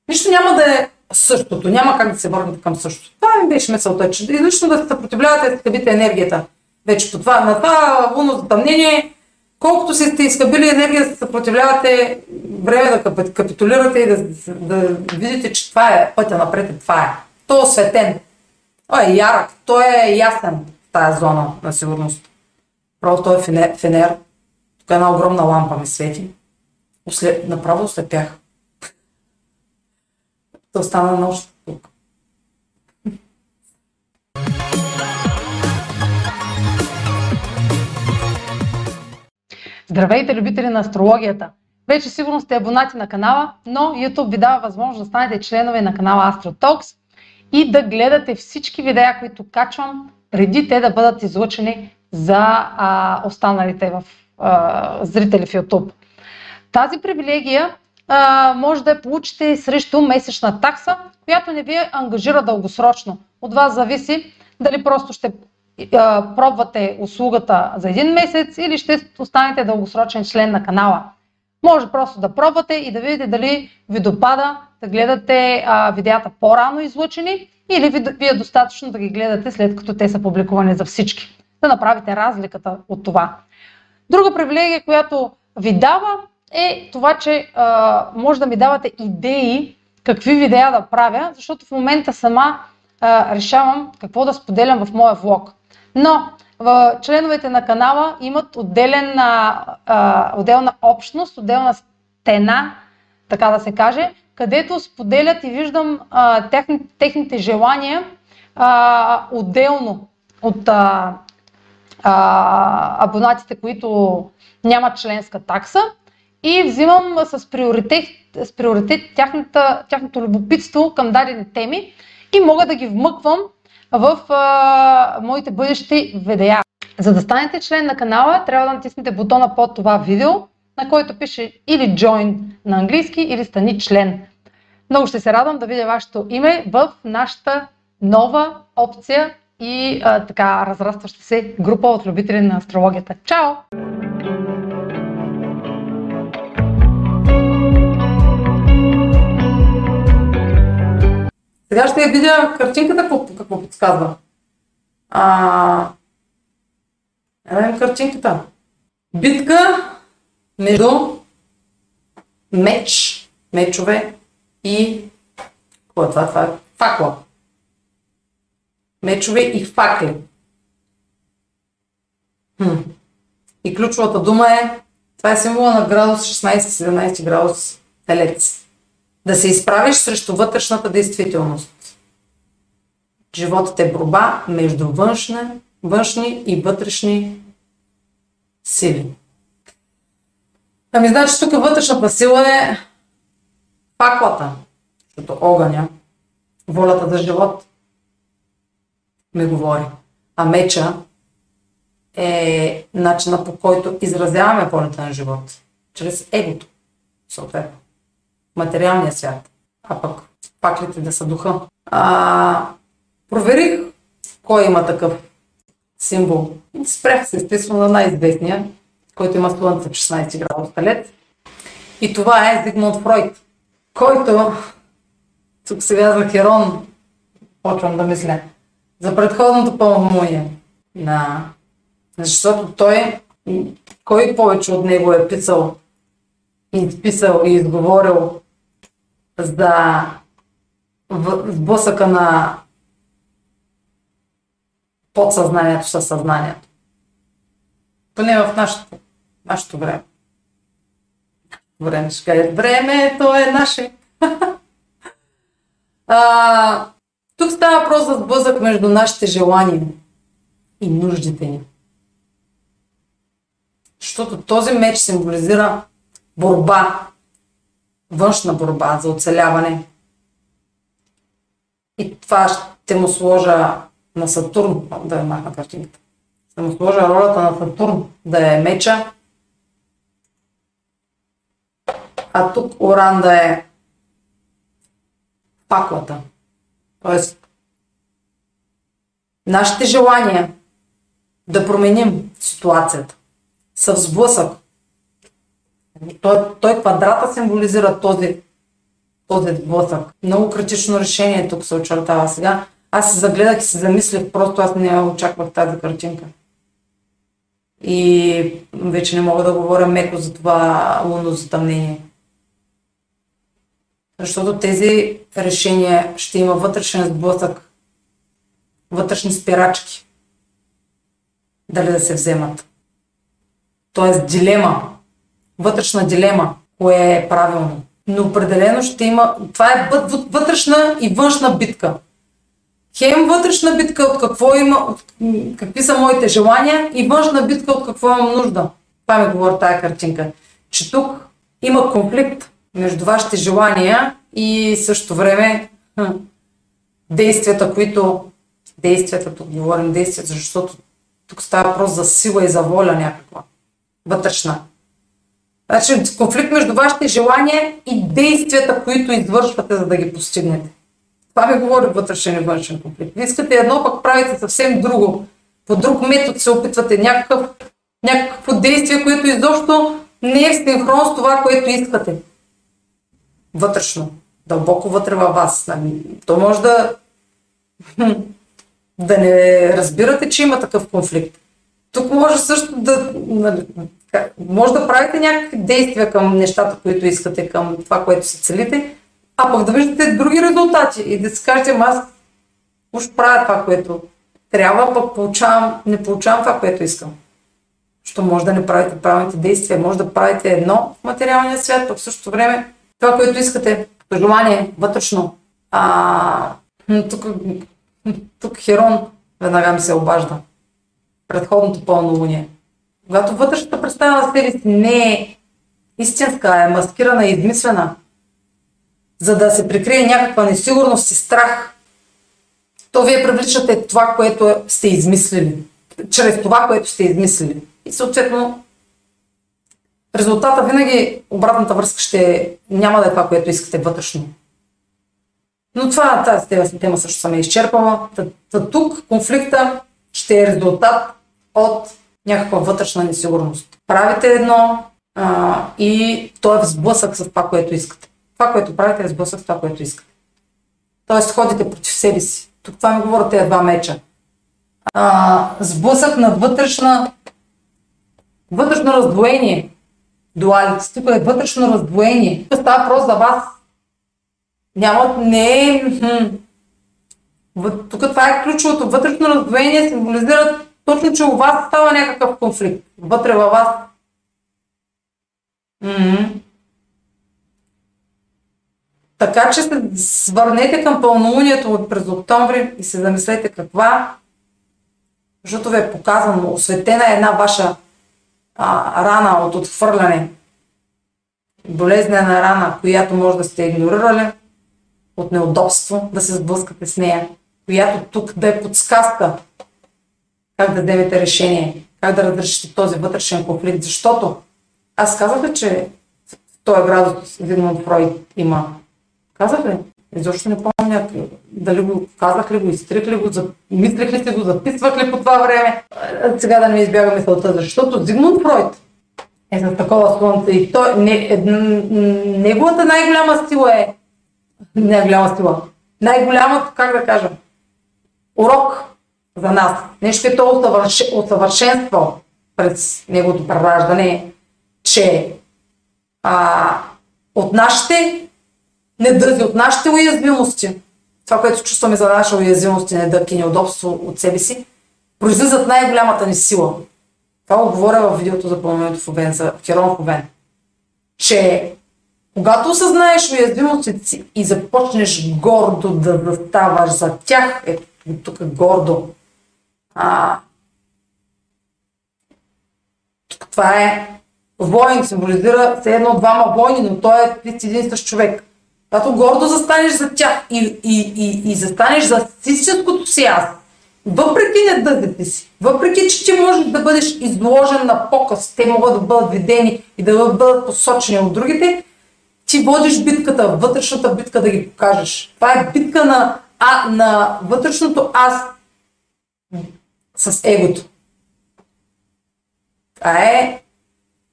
Нищо няма да е същото. Няма как да се върнете към същото. Това ми беше мисълта, че излишно да се съпротивлявате, да скъбите енергията. Вече по това, на това лунно затъмнение, колкото си сте изкъбили енергия да се съпротивлявате, време да капитулирате и да, да видите, че това е пътя напред и това е. То е осветен. Той е ярък, той е ясен в тази зона на сигурност. Право той е фенер. Тук една огромна лампа ми свети. Ослеп, направо ослепях да остана нощ тук. Здравейте, любители на астрологията! Вече сигурно сте абонати на канала, но YouTube ви дава възможност да станете членове на канала AstroTalks и да гледате всички видеа, които качвам, преди те да бъдат излъчени за а, останалите в, а, зрители в YouTube. Тази привилегия а, може да я получите срещу месечна такса, която не ви ангажира дългосрочно. От вас зависи дали просто ще а, пробвате услугата за един месец или ще останете дългосрочен член на канала. Може просто да пробвате и да видите дали ви допада да гледате а, видеята по-рано излучени или ви, ви е достатъчно да ги гледате след като те са публикувани за всички. Да направите разликата от това. Друга привилегия, която ви дава е това, че а, може да ми давате идеи какви видеа да правя, защото в момента сама а, решавам какво да споделям в моя влог. Но в членовете на канала имат отделен, а, отделна общност, отделна стена, така да се каже, където споделят и виждам а, техни, техните желания а, отделно от а, а, абонатите, които нямат членска такса и взимам с приоритет, с приоритет тяхната, тяхното любопитство към дадени теми и мога да ги вмъквам в а, моите бъдещи видеа. За да станете член на канала, трябва да натиснете бутона под това видео, на който пише или Join на английски, или Стани член. Много ще се радвам да видя вашето име в нашата нова опция и а, така разрастваща се група от любители на астрологията. Чао! Сега ще я видя картинката, какво, какво подсказва. А, Едем картинката. Битка между меч, мечове и какво е това? Това е факла. Мечове и факли. Хм. И ключовата дума е, това е символа на градус 16-17 градус телец. Да се изправиш срещу вътрешната действителност. Животът е борба между външна, външни и вътрешни сили. Ами значи тук вътрешната сила е паклата, защото огъня, волята за живот ми говори. А меча е начина по който изразяваме волята на живот. Чрез егото, съответно. Материалния свят. А пък паклите да са духа. А, проверих кой има такъв символ. Спрях се естествено на най-известния, който има слънце в 16 градус талец. И това е Зигмунд Фройд, който, тук сега за Херон, почвам да мисля, за предходното пълномоие на... Защото той, кой повече от него е писал, изписал и изговорил за сблъсъка на подсъзнанието със съзнанието. Поне в нашето, нашето време. Време ще времето е наше. а, тук става въпрос за сблъсък между нашите желания и нуждите ни. Защото този меч символизира борба, външна борба за оцеляване. И това ще му сложа на Сатурн, да е махна картинката. Ще му сложа ролята на Сатурн да е меча, а тук Оран да е паклата. Тоест, нашите желания да променим ситуацията са в сблъсък. Той, той квадрата символизира този, този сблъсък. Много критично решение тук се очертава сега. Аз се загледах и се замислях, просто аз не очаквах тази картинка. И вече не мога да говоря меко за това лунно затъмнение. Защото тези решения ще има вътрешен сблъсък, вътрешни спирачки. Дали да се вземат. Тоест дилема, вътрешна дилема, кое е правилно. Но определено ще има, това е вътрешна и външна битка хем вътрешна битка от какво има, от какви са моите желания и външна битка от какво имам нужда. Това ми говори тази картинка. Че тук има конфликт между вашите желания и също време хм, действията, които действията, тук говорим действията, защото тук става въпрос за сила и за воля някаква. Вътрешна. Значи конфликт между вашите желания и действията, които извършвате, за да ги постигнете. Това ми говори вътрешен и външен конфликт. Вие искате едно, пък правите съвсем друго. По друг метод се опитвате някакъв, някакво действие, което изобщо не е в синхрон с това, което искате. Вътрешно. Дълбоко вътре във вас. Нали? То може да да не разбирате, че има такъв конфликт. Тук може също да нали, може да правите някакви действия към нещата, които искате, към това, което се целите, а пък да виждате други резултати и да си кажете, «Ама аз уж правя това, което трябва, пък получавам, не получавам това, което искам. Що може да не правите правилните действия, може да правите едно в материалния свят, пък в същото време това, което искате, желание, вътрешно. А, тук, тук Херон веднага ми се обажда. Предходното пълнолуние. Когато вътрешната представа на себе си не е истинска, е маскирана и измислена, за да се прикрие някаква несигурност и страх, то вие привличате това, което сте измислили. Чрез това, което сте измислили. И съответно, резултата винаги, обратната връзка ще няма да е това, което искате вътрешно. Но това, тази тема също съм е изчерпала. Та, тук конфликта ще е резултат от някаква вътрешна несигурност. Правите едно а, и то е в сблъсък с това, което искате. Това, което правите е сблъсък с това, което искате. Тоест ходите против себе си. Тук това ми говорят тези два меча. А, сблъсък на вътрешна вътрешно раздвоение. Дуалите. Тук е вътрешно раздвоение. Тук става въпрос за вас. Няма, не е... Тук това е ключовото. Вътрешно раздвоение символизира точно, че у вас става някакъв конфликт. Вътре във вас. М-м. Така че се свърнете към пълнолунието през октомври и се замислете каква, защото ви е показано, осветена е една ваша а, рана от отхвърляне, болезнена рана, която може да сте игнорирали, от неудобство да се сблъскате с нея, която тук да е подсказка как да вземете решение, как да разрешите този вътрешен конфликт, защото аз казах ли, че в този градус Зигмунд Фройд има? Казах ли? Изобщо не помня дали го казах ли го, изтрих ли го, мислех ли си го, записвах ли по това време. Сега да не ми избяга мисълта, защото Зигмунд Фройд е с такова слънце и той, не, е, неговата най-голяма сила е, не е сила, най-голямата, как да кажа, урок за нас, нещо е то усъвършенство през неговото прераждане, че а, от нашите недъзи, от нашите уязвимости, това, което чувстваме за наша уязвимост и недък и неудобство от себе си, произлизат най-голямата ни сила. Това го говоря в видеото за пълнението в Овен, за Херон в Овен. Че когато осъзнаеш уязвимостите си и започнеш гордо да заставаш за тях, ето тук гордо, а, това е воин, символизира все едно двама войни, но той е един същ човек. Когато гордо застанеш за тях и, и, и, и застанеш за истинското си аз, въпреки недъзите си, въпреки, че ти можеш да бъдеш изложен на показ, те могат да бъдат видени и да бъдат посочени от другите, ти водиш битката, вътрешната битка да ги покажеш. Това е битка на, а, на вътрешното аз с егото. Това е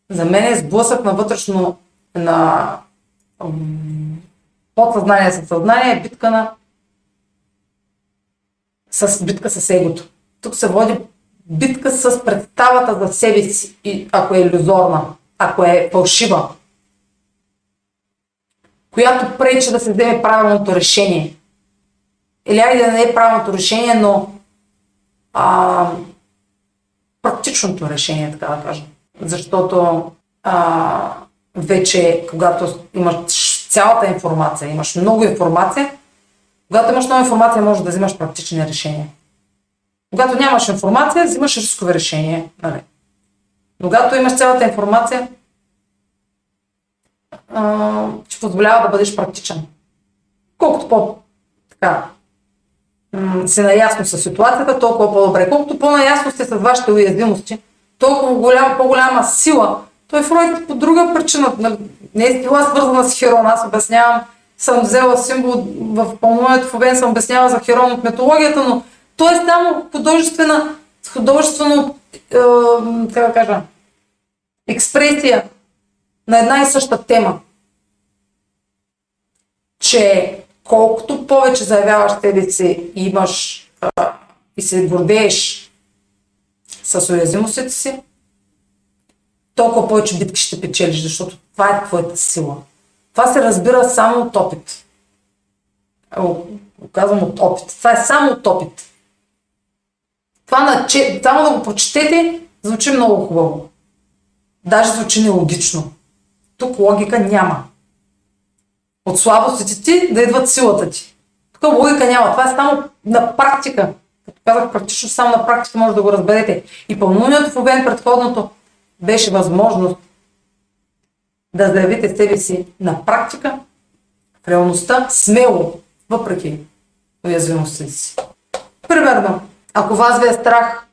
за мен е сблъсък на вътрешно на подсъзнание със съзнание битка на с битка с егото. Тук се води битка с представата за себе си, ако е иллюзорна, ако е фалшива, която пречи да се вземе правилното решение. Или айде да не е правилното решение, но а, практичното решение, така да кажем. Защото а, вече, когато имаш цялата информация, имаш много информация, когато имаш много информация, можеш да взимаш практични решения. Когато нямаш информация, взимаш рискови решения. Нали? Но когато имаш цялата информация, а, ти позволява да бъдеш практичен. Колкото по така, си наясно с ситуацията, толкова по-добре. Колкото по-наясно сте с вашите уязвимости, толкова голям, по-голяма сила. Той Фройд по друга причина не е била свързана с Херон. Аз обяснявам, съм взела символ в пълнуването в Овен, съм обяснява за Херон от метологията, но той е само художествена, художествено, е, как да кажа, експресия на една и съща тема. Че колкото повече заявяваш себе си и имаш а, и се гордееш с уязвимостите си, толкова повече битки ще печелиш, защото това е твоята сила. Това се разбира само от опит. го казвам от опит. Това е само от опит. Това на, че, само да го прочетете, звучи много хубаво. Даже звучи нелогично. Тук логика няма. От слабостите ти да идват силата ти. Тук логика няма. Това е само на практика. Като казах, практично само на практика може да го разберете. И пълнолунието в обен предходното беше възможност да заявите себе си на практика, в реалността, смело, въпреки уязвимостта си. Примерно, ако вас ви е страх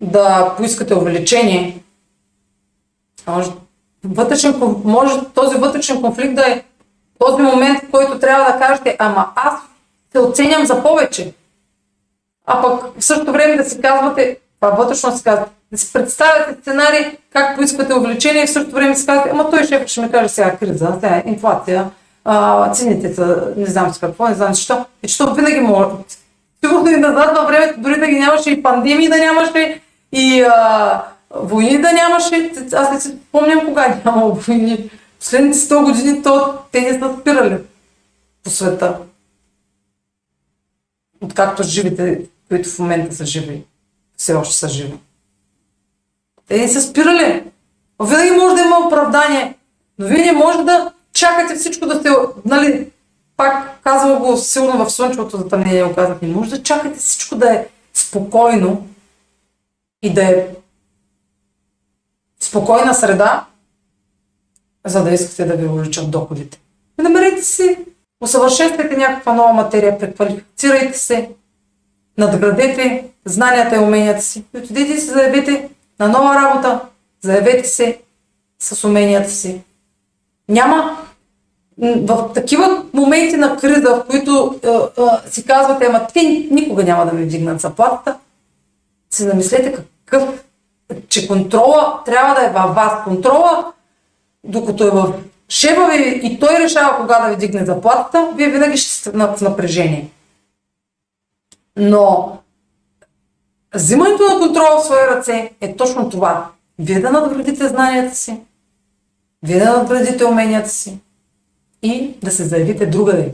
да поискате увеличение, може, вътрешен, може този вътрешен конфликт да е този момент, в който трябва да кажете, ама аз се оценям за повече. А пък в същото време да си казвате, това вътрешно си казвате, да си представяте сценарий, как поискате увеличение и в същото време си казвате, ама той шеф ще ми каже сега криза, сега е инфлация, а, цените са, не знам с какво, не знам защо. И че винаги може. Сигурно и назад във времето, дори да ги нямаше и пандемии да нямаше, и а, войни да нямаше. Аз не си помням кога е нямало войни. Последните 100 години то, те не са спирали по света. Откакто живите, които в момента са живи, все още са живи. Те не са спирали. Винаги може да има оправдание, но вие не може да чакате всичко да се, нали, пак казвам го силно в слънчевото затъмнение, го казах, не може да чакате всичко да е спокойно и да е спокойна среда, за да искате да ви увеличат доходите. Намерете си, усъвършенствайте някаква нова материя, преквалифицирайте се, надградете знанията и уменията си и отидете се заявите на нова работа, заявете се с уменията си. Няма в такива моменти на криза, в които е, е, си казвате, ама те никога няма да ми вдигнат заплатата, се намислете какъв, че контрола трябва да е във вас. Контрола, докато е в шефа ви и той решава кога да ви вдигне заплатата, вие винаги ще сте в напрежение. Но взимането на контрола в свои ръце е точно това. Вие да надградите знанията си, вие да надградите уменията си, и да се заявите другаде.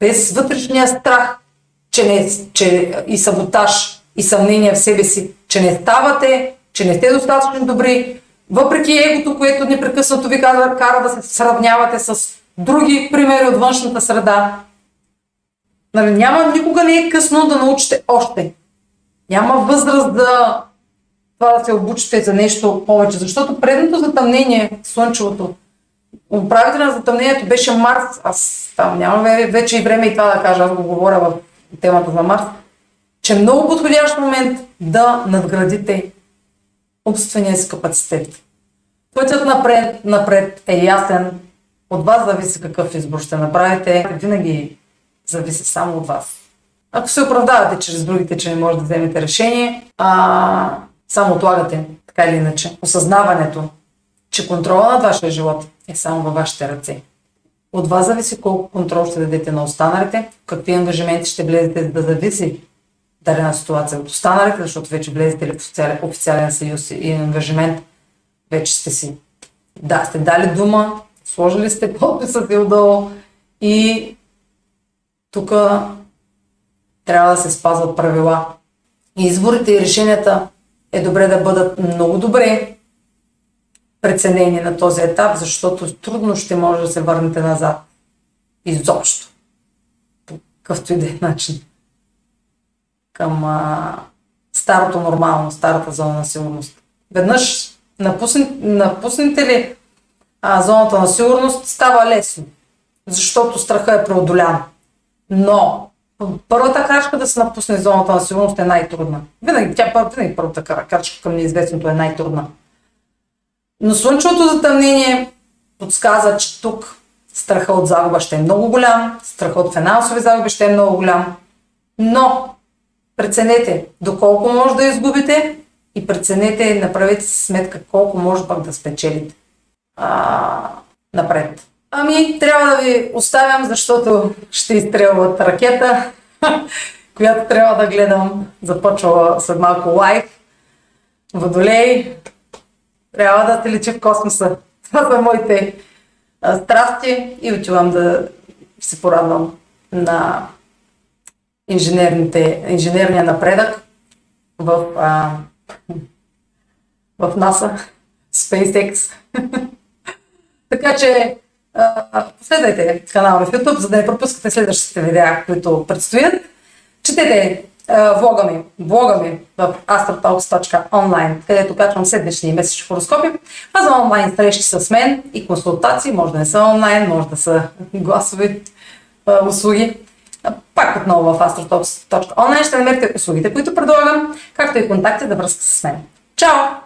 Без вътрешния страх че не, че, и саботаж и съмнение в себе си, че не ставате, че не сте достатъчно добри, въпреки егото, което непрекъснато ви кара, кара да се сравнявате с други примери от външната среда. Нали, няма, никога не е късно да научите още. Няма възраст да това да се обучите за нещо повече, защото предното затъмнение, слънчевото, управителя на затъмнението беше Марс. Аз там нямам вече и време и това да кажа, аз го говоря в темата за Марс, че е много подходящ момент да надградите умствения си капацитет. Пътят напред, напред е ясен. От вас зависи какъв избор ще направите. Винаги зависи само от вас. Ако се оправдавате чрез другите, че не може да вземете решение, а само отлагате, така или иначе, осъзнаването, че контрола над вашия живот е само във вашите ръце. От вас зависи колко контрол ще дадете на останалите, какви ангажименти ще влезете да зависи дадена ситуация от останалите, защото вече влезете ли в официален, официален съюз и ангажимент, вече сте си, да, сте дали дума, сложили сте подписа си отдолу и тук трябва да се спазват правила. И изборите и решенията е добре да бъдат много добре преценени на този етап, защото трудно ще може да се върнете назад. Изобщо. По какъвто и да е начин. Към а, старото нормално, старата зона на сигурност. Веднъж напусне, напуснете ли а, зоната на сигурност, става лесно. Защото страха е преодолян. Но първата крачка да се напусне зоната на сигурност е най-трудна. Винаги, тя винаги първата крачка към неизвестното е най-трудна. Но слънчевото затъмнение подсказа, че тук страха от загуба ще е много голям, страха от финансови загуби ще е много голям. Но преценете доколко може да изгубите и преценете, направете си сметка колко може пък да спечелите. А, напред. Ами, трябва да ви оставям, защото ще изстрелват ракета, която трябва да гледам. Започва след малко лайв. Водолей, трябва да се лечи в космоса. Това са моите а, страсти и отивам да се порадвам на инженерния напредък в, а, в NASA, SpaceX. така че последвайте канала в YouTube, за да не пропускате следващите видеа, които предстоят. Четете влога ми, блога ми в astrotalks.online, където качвам седмични и месечни хороскопи, а онлайн срещи с мен и консултации, може да не са онлайн, може да са гласови а, услуги. Пак отново в astrotalks.online ще намерите услугите, които предлагам, както и контакти да връзка с мен. Чао!